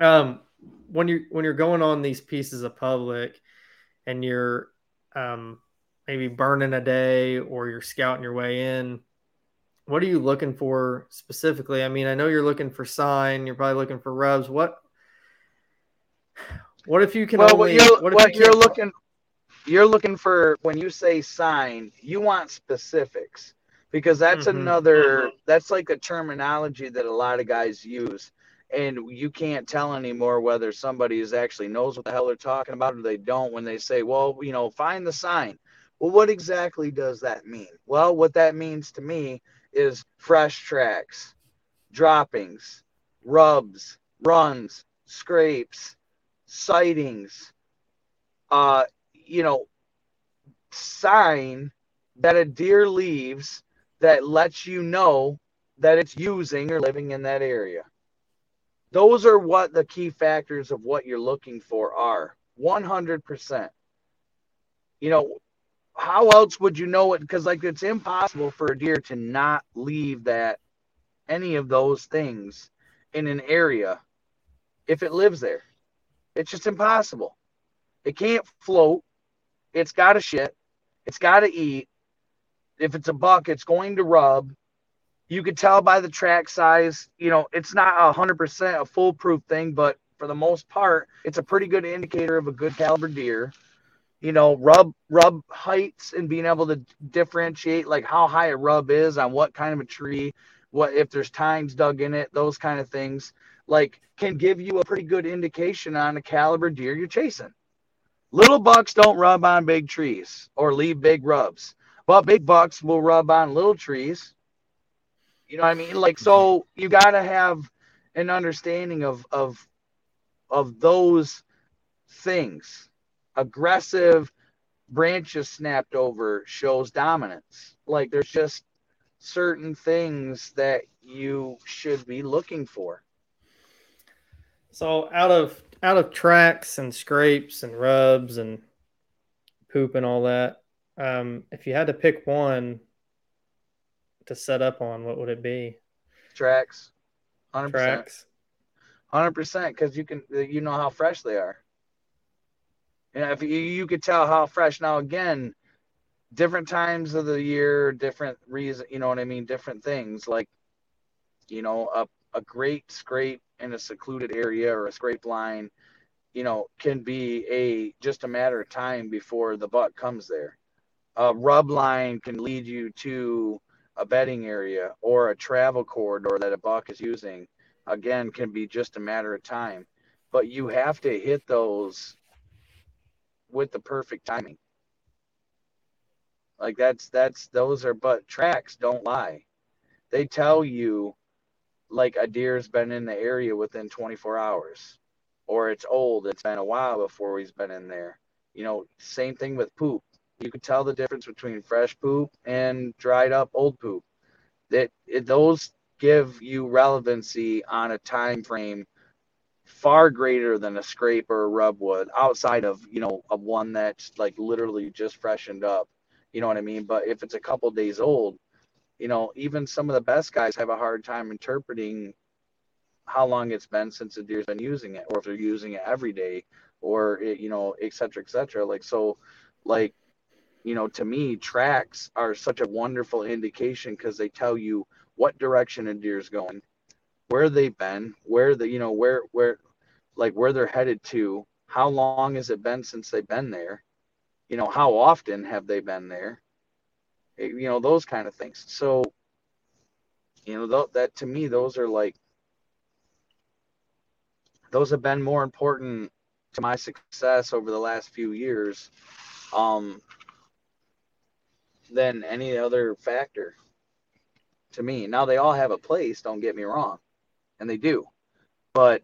[SPEAKER 1] Um when you're when you're going on these pieces of public and you're um, maybe burning a day or you're scouting your way in what are you looking for specifically? I mean i know you're looking for sign you're probably looking for rubs. What what if you can
[SPEAKER 2] well,
[SPEAKER 1] only,
[SPEAKER 2] what you're,
[SPEAKER 1] what,
[SPEAKER 2] what
[SPEAKER 1] you
[SPEAKER 2] you're looking you're looking for when you say sign you want specifics because that's mm-hmm. another that's like a terminology that a lot of guys use. And you can't tell anymore whether somebody is actually knows what the hell they're talking about or they don't when they say well you know find the sign. Well what exactly does that mean? Well what that means to me is fresh tracks droppings rubs runs scrapes sightings. Uh you know sign that a deer leaves that lets you know that it's using or living in that area those are what the key factors of what you're looking for are 100%. You know, how else would you know it? Because, like, it's impossible for a deer to not leave that any of those things in an area if it lives there. It's just impossible. It can't float. It's got to shit. It's got to eat. If it's a buck, it's going to rub you could tell by the track size, you know, it's not a hundred percent a foolproof thing, but for the most part, it's a pretty good indicator of a good caliber deer. You know, rub rub heights and being able to differentiate like how high a rub is on what kind of a tree, what if there's tines dug in it, those kind of things, like can give you a pretty good indication on the caliber deer you're chasing. Little bucks don't rub on big trees or leave big rubs, but big bucks will rub on little trees you know what I mean? Like so you got to have an understanding of of of those things. Aggressive branches snapped over shows dominance. Like there's just certain things that you should be looking for.
[SPEAKER 1] So out of out of tracks and scrapes and rubs and poop and all that, um, if you had to pick one, to set up on, what would it be?
[SPEAKER 2] Tracks. 100%. Tracks. 100% because you can you know how fresh they are. You know, if you, you could tell how fresh now again different times of the year different reason you know what i mean different things like you know a, a great scrape in a secluded area or a scrape line you know can be a just a matter of time before the buck comes there a rub line can lead you to a bedding area or a travel corridor that a buck is using, again, can be just a matter of time. But you have to hit those with the perfect timing. Like that's that's those are but tracks don't lie. They tell you like a deer's been in the area within 24 hours or it's old, it's been a while before he's been in there. You know, same thing with poop you can tell the difference between fresh poop and dried up old poop. That those give you relevancy on a time frame far greater than a scrape or a rub would outside of you know of one that's like literally just freshened up. You know what i mean? But if it's a couple days old you know even some of the best guys have a hard time interpreting how long it's been since the deer's been using it or if they're using it every day or it, you know et cetera et cetera. Like so like you know, to me, tracks are such a wonderful indication because they tell you what direction a deer's going, where they've been, where the, you know, where, where, like where they're headed to, how long has it been since they've been there, you know, how often have they been there, it, you know, those kind of things. So, you know, th- that to me, those are like, those have been more important to my success over the last few years um, than any other factor to me. Now they all have a place, don't get me wrong, and they do. But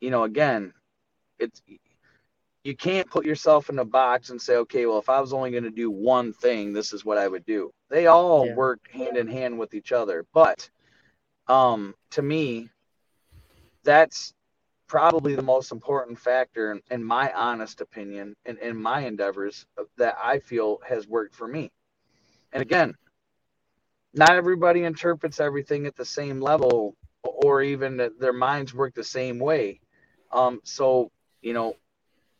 [SPEAKER 2] you know, again, it's you can't put yourself in a box and say, okay, well, if I was only going to do one thing, this is what I would do. They all yeah. work hand in hand with each other. But um, to me, that's probably the most important factor in, in my honest opinion and in, in my endeavors that I feel has worked for me. And again, not everybody interprets everything at the same level or even their minds work the same way. Um, so you know,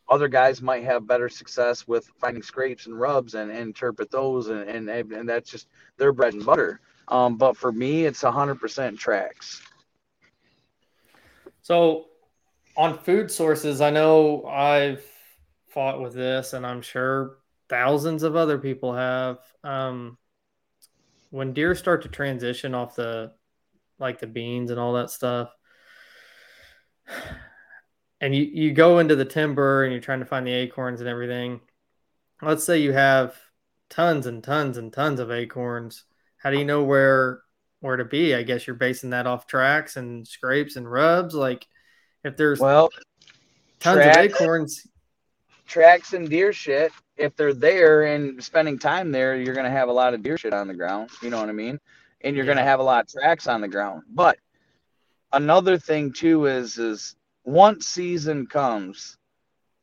[SPEAKER 2] other guys might have better success with finding scrapes and rubs and, and interpret those, and, and and that's just their bread and butter. Um, but for me, it's hundred percent tracks.
[SPEAKER 1] So, on food sources, I know I've fought with this, and I'm sure thousands of other people have. Um, when deer start to transition off the like the beans and all that stuff, and you, you go into the timber and you're trying to find the acorns and everything. Let's say you have tons and tons and tons of acorns. How do you know where where to be? I guess you're basing that off tracks and scrapes and rubs. Like if there's
[SPEAKER 2] well
[SPEAKER 1] tons tracks, of acorns,
[SPEAKER 2] tracks and deer shit. If they're there and spending time there, you're gonna have a lot of deer shit on the ground. You know what I mean? And you're yeah. gonna have a lot of tracks on the ground. But another thing too is is once season comes,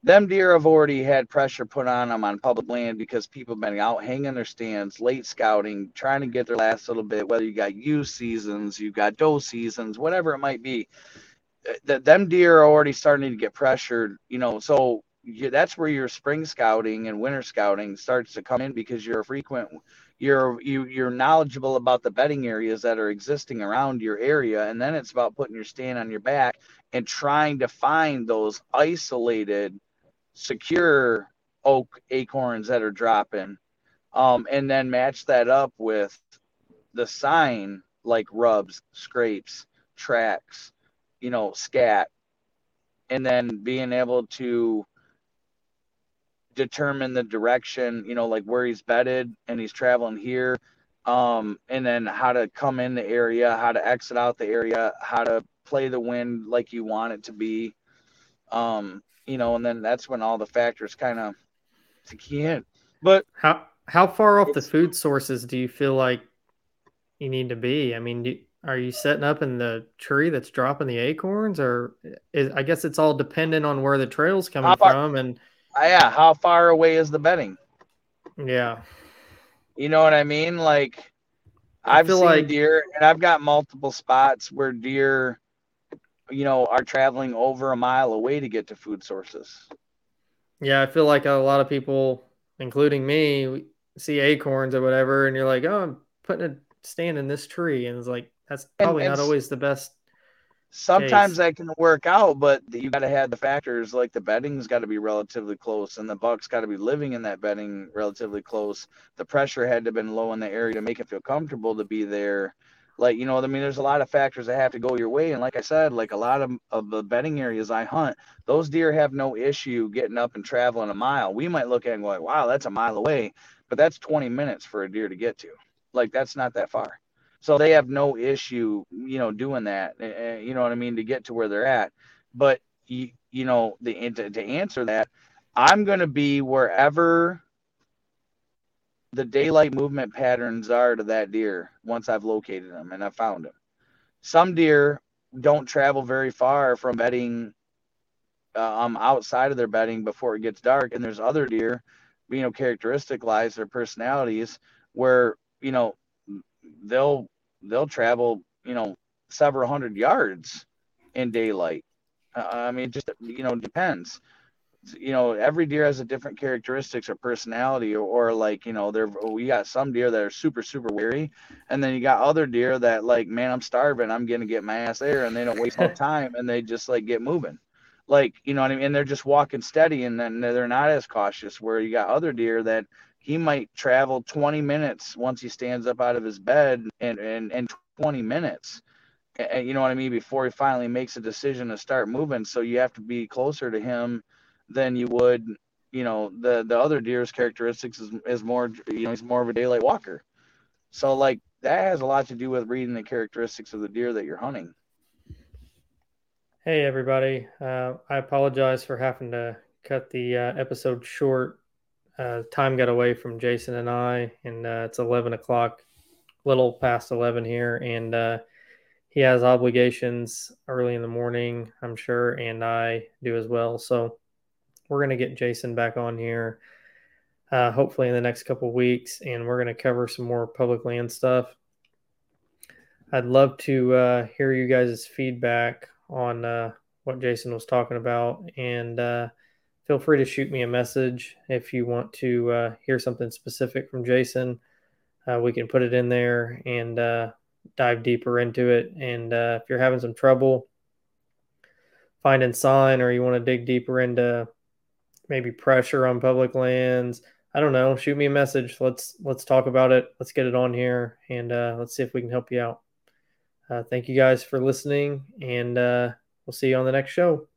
[SPEAKER 2] them deer have already had pressure put on them on public land because people have been out hanging their stands, late scouting, trying to get their last little bit, whether you got youth seasons, you got doe seasons, whatever it might be. That them deer are already starting to get pressured, you know. So you, that's where your spring scouting and winter scouting starts to come in because you're a frequent you're you you're knowledgeable about the bedding areas that are existing around your area and then it's about putting your stand on your back and trying to find those isolated secure oak acorns that are dropping um, and then match that up with the sign like rubs scrapes tracks you know scat and then being able to determine the direction, you know, like where he's bedded and he's traveling here. Um, and then how to come in the area, how to exit out the area, how to play the wind like you want it to be. Um, you know, and then that's when all the factors kind of key in. But
[SPEAKER 1] how how far off the food sources do you feel like you need to be? I mean, do, are you setting up in the tree that's dropping the acorns, or is, I guess it's all dependent on where the trail's coming from and
[SPEAKER 2] uh, yeah, how far away is the bedding?
[SPEAKER 1] Yeah.
[SPEAKER 2] You know what I mean? Like I I've seen like... deer and I've got multiple spots where deer, you know, are traveling over a mile away to get to food sources.
[SPEAKER 1] Yeah, I feel like a lot of people, including me, see acorns or whatever, and you're like, oh, I'm putting a stand in this tree. And it's like, that's probably and, and not always the best
[SPEAKER 2] Sometimes case. that can work out, but you got to have the factors like the bedding's got to be relatively close, and the buck's got to be living in that bedding relatively close. The pressure had to have been low in the area to make it feel comfortable to be there. Like you know, I mean, there's a lot of factors that have to go your way, and like I said, like a lot of of the bedding areas I hunt, those deer have no issue getting up and traveling a mile. We might look at it and go like, wow, that's a mile away, but that's 20 minutes for a deer to get to. Like that's not that far. So they have no issue, you know, doing that. Uh, you know what I mean to get to where they're at. But you, you know, the to, to answer that, I'm going to be wherever the daylight movement patterns are to that deer once I've located them and I've found them. Some deer don't travel very far from bedding uh, um outside of their bedding before it gets dark, and there's other deer, you know, characteristic lies their personalities where you know they'll they'll travel, you know, several hundred yards in daylight. Uh, I mean, just you know, depends. You know, every deer has a different characteristics or personality, or, or like you know, there we got some deer that are super super weary, and then you got other deer that like, man, I'm starving, I'm gonna get my ass there, and they don't waste no time, and they just like get moving like you know what I mean. And they're just walking steady, and then they're not as cautious. Where you got other deer that he might travel 20 minutes once he stands up out of his bed and and, and 20 minutes. And, you know what i mean? Before he finally makes a decision to start moving. So you have to be closer to him than you would you know the the other deer's characteristics is, is more you know he's more of a daylight walker. So like that has a lot to do with reading the characteristics of the deer that you're hunting.
[SPEAKER 1] Hey everybody. Uh, i apologize for having to cut the uh, episode short uh, time got away from Jason and I, and uh, it's 11 o'clock, little past 11 here, and uh, he has obligations early in the morning, I'm sure, and I do as well. So we're going to get Jason back on here, uh, hopefully in the next couple weeks, and we're going to cover some more public land stuff. I'd love to uh, hear you guys' feedback on uh, what Jason was talking about. And uh, feel free to shoot me a message if you want to uh, hear something specific from Jason. Uh, we can put it in there and uh, dive deeper into it. And uh, if you're having some trouble finding sign or you want to dig deeper into maybe pressure on public lands, I don't know, shoot me a message. Let's let's talk about it. Let's get it on here and uh, let's see if we can help you out. Uh, thank you guys for listening, and we'll see you on the next show.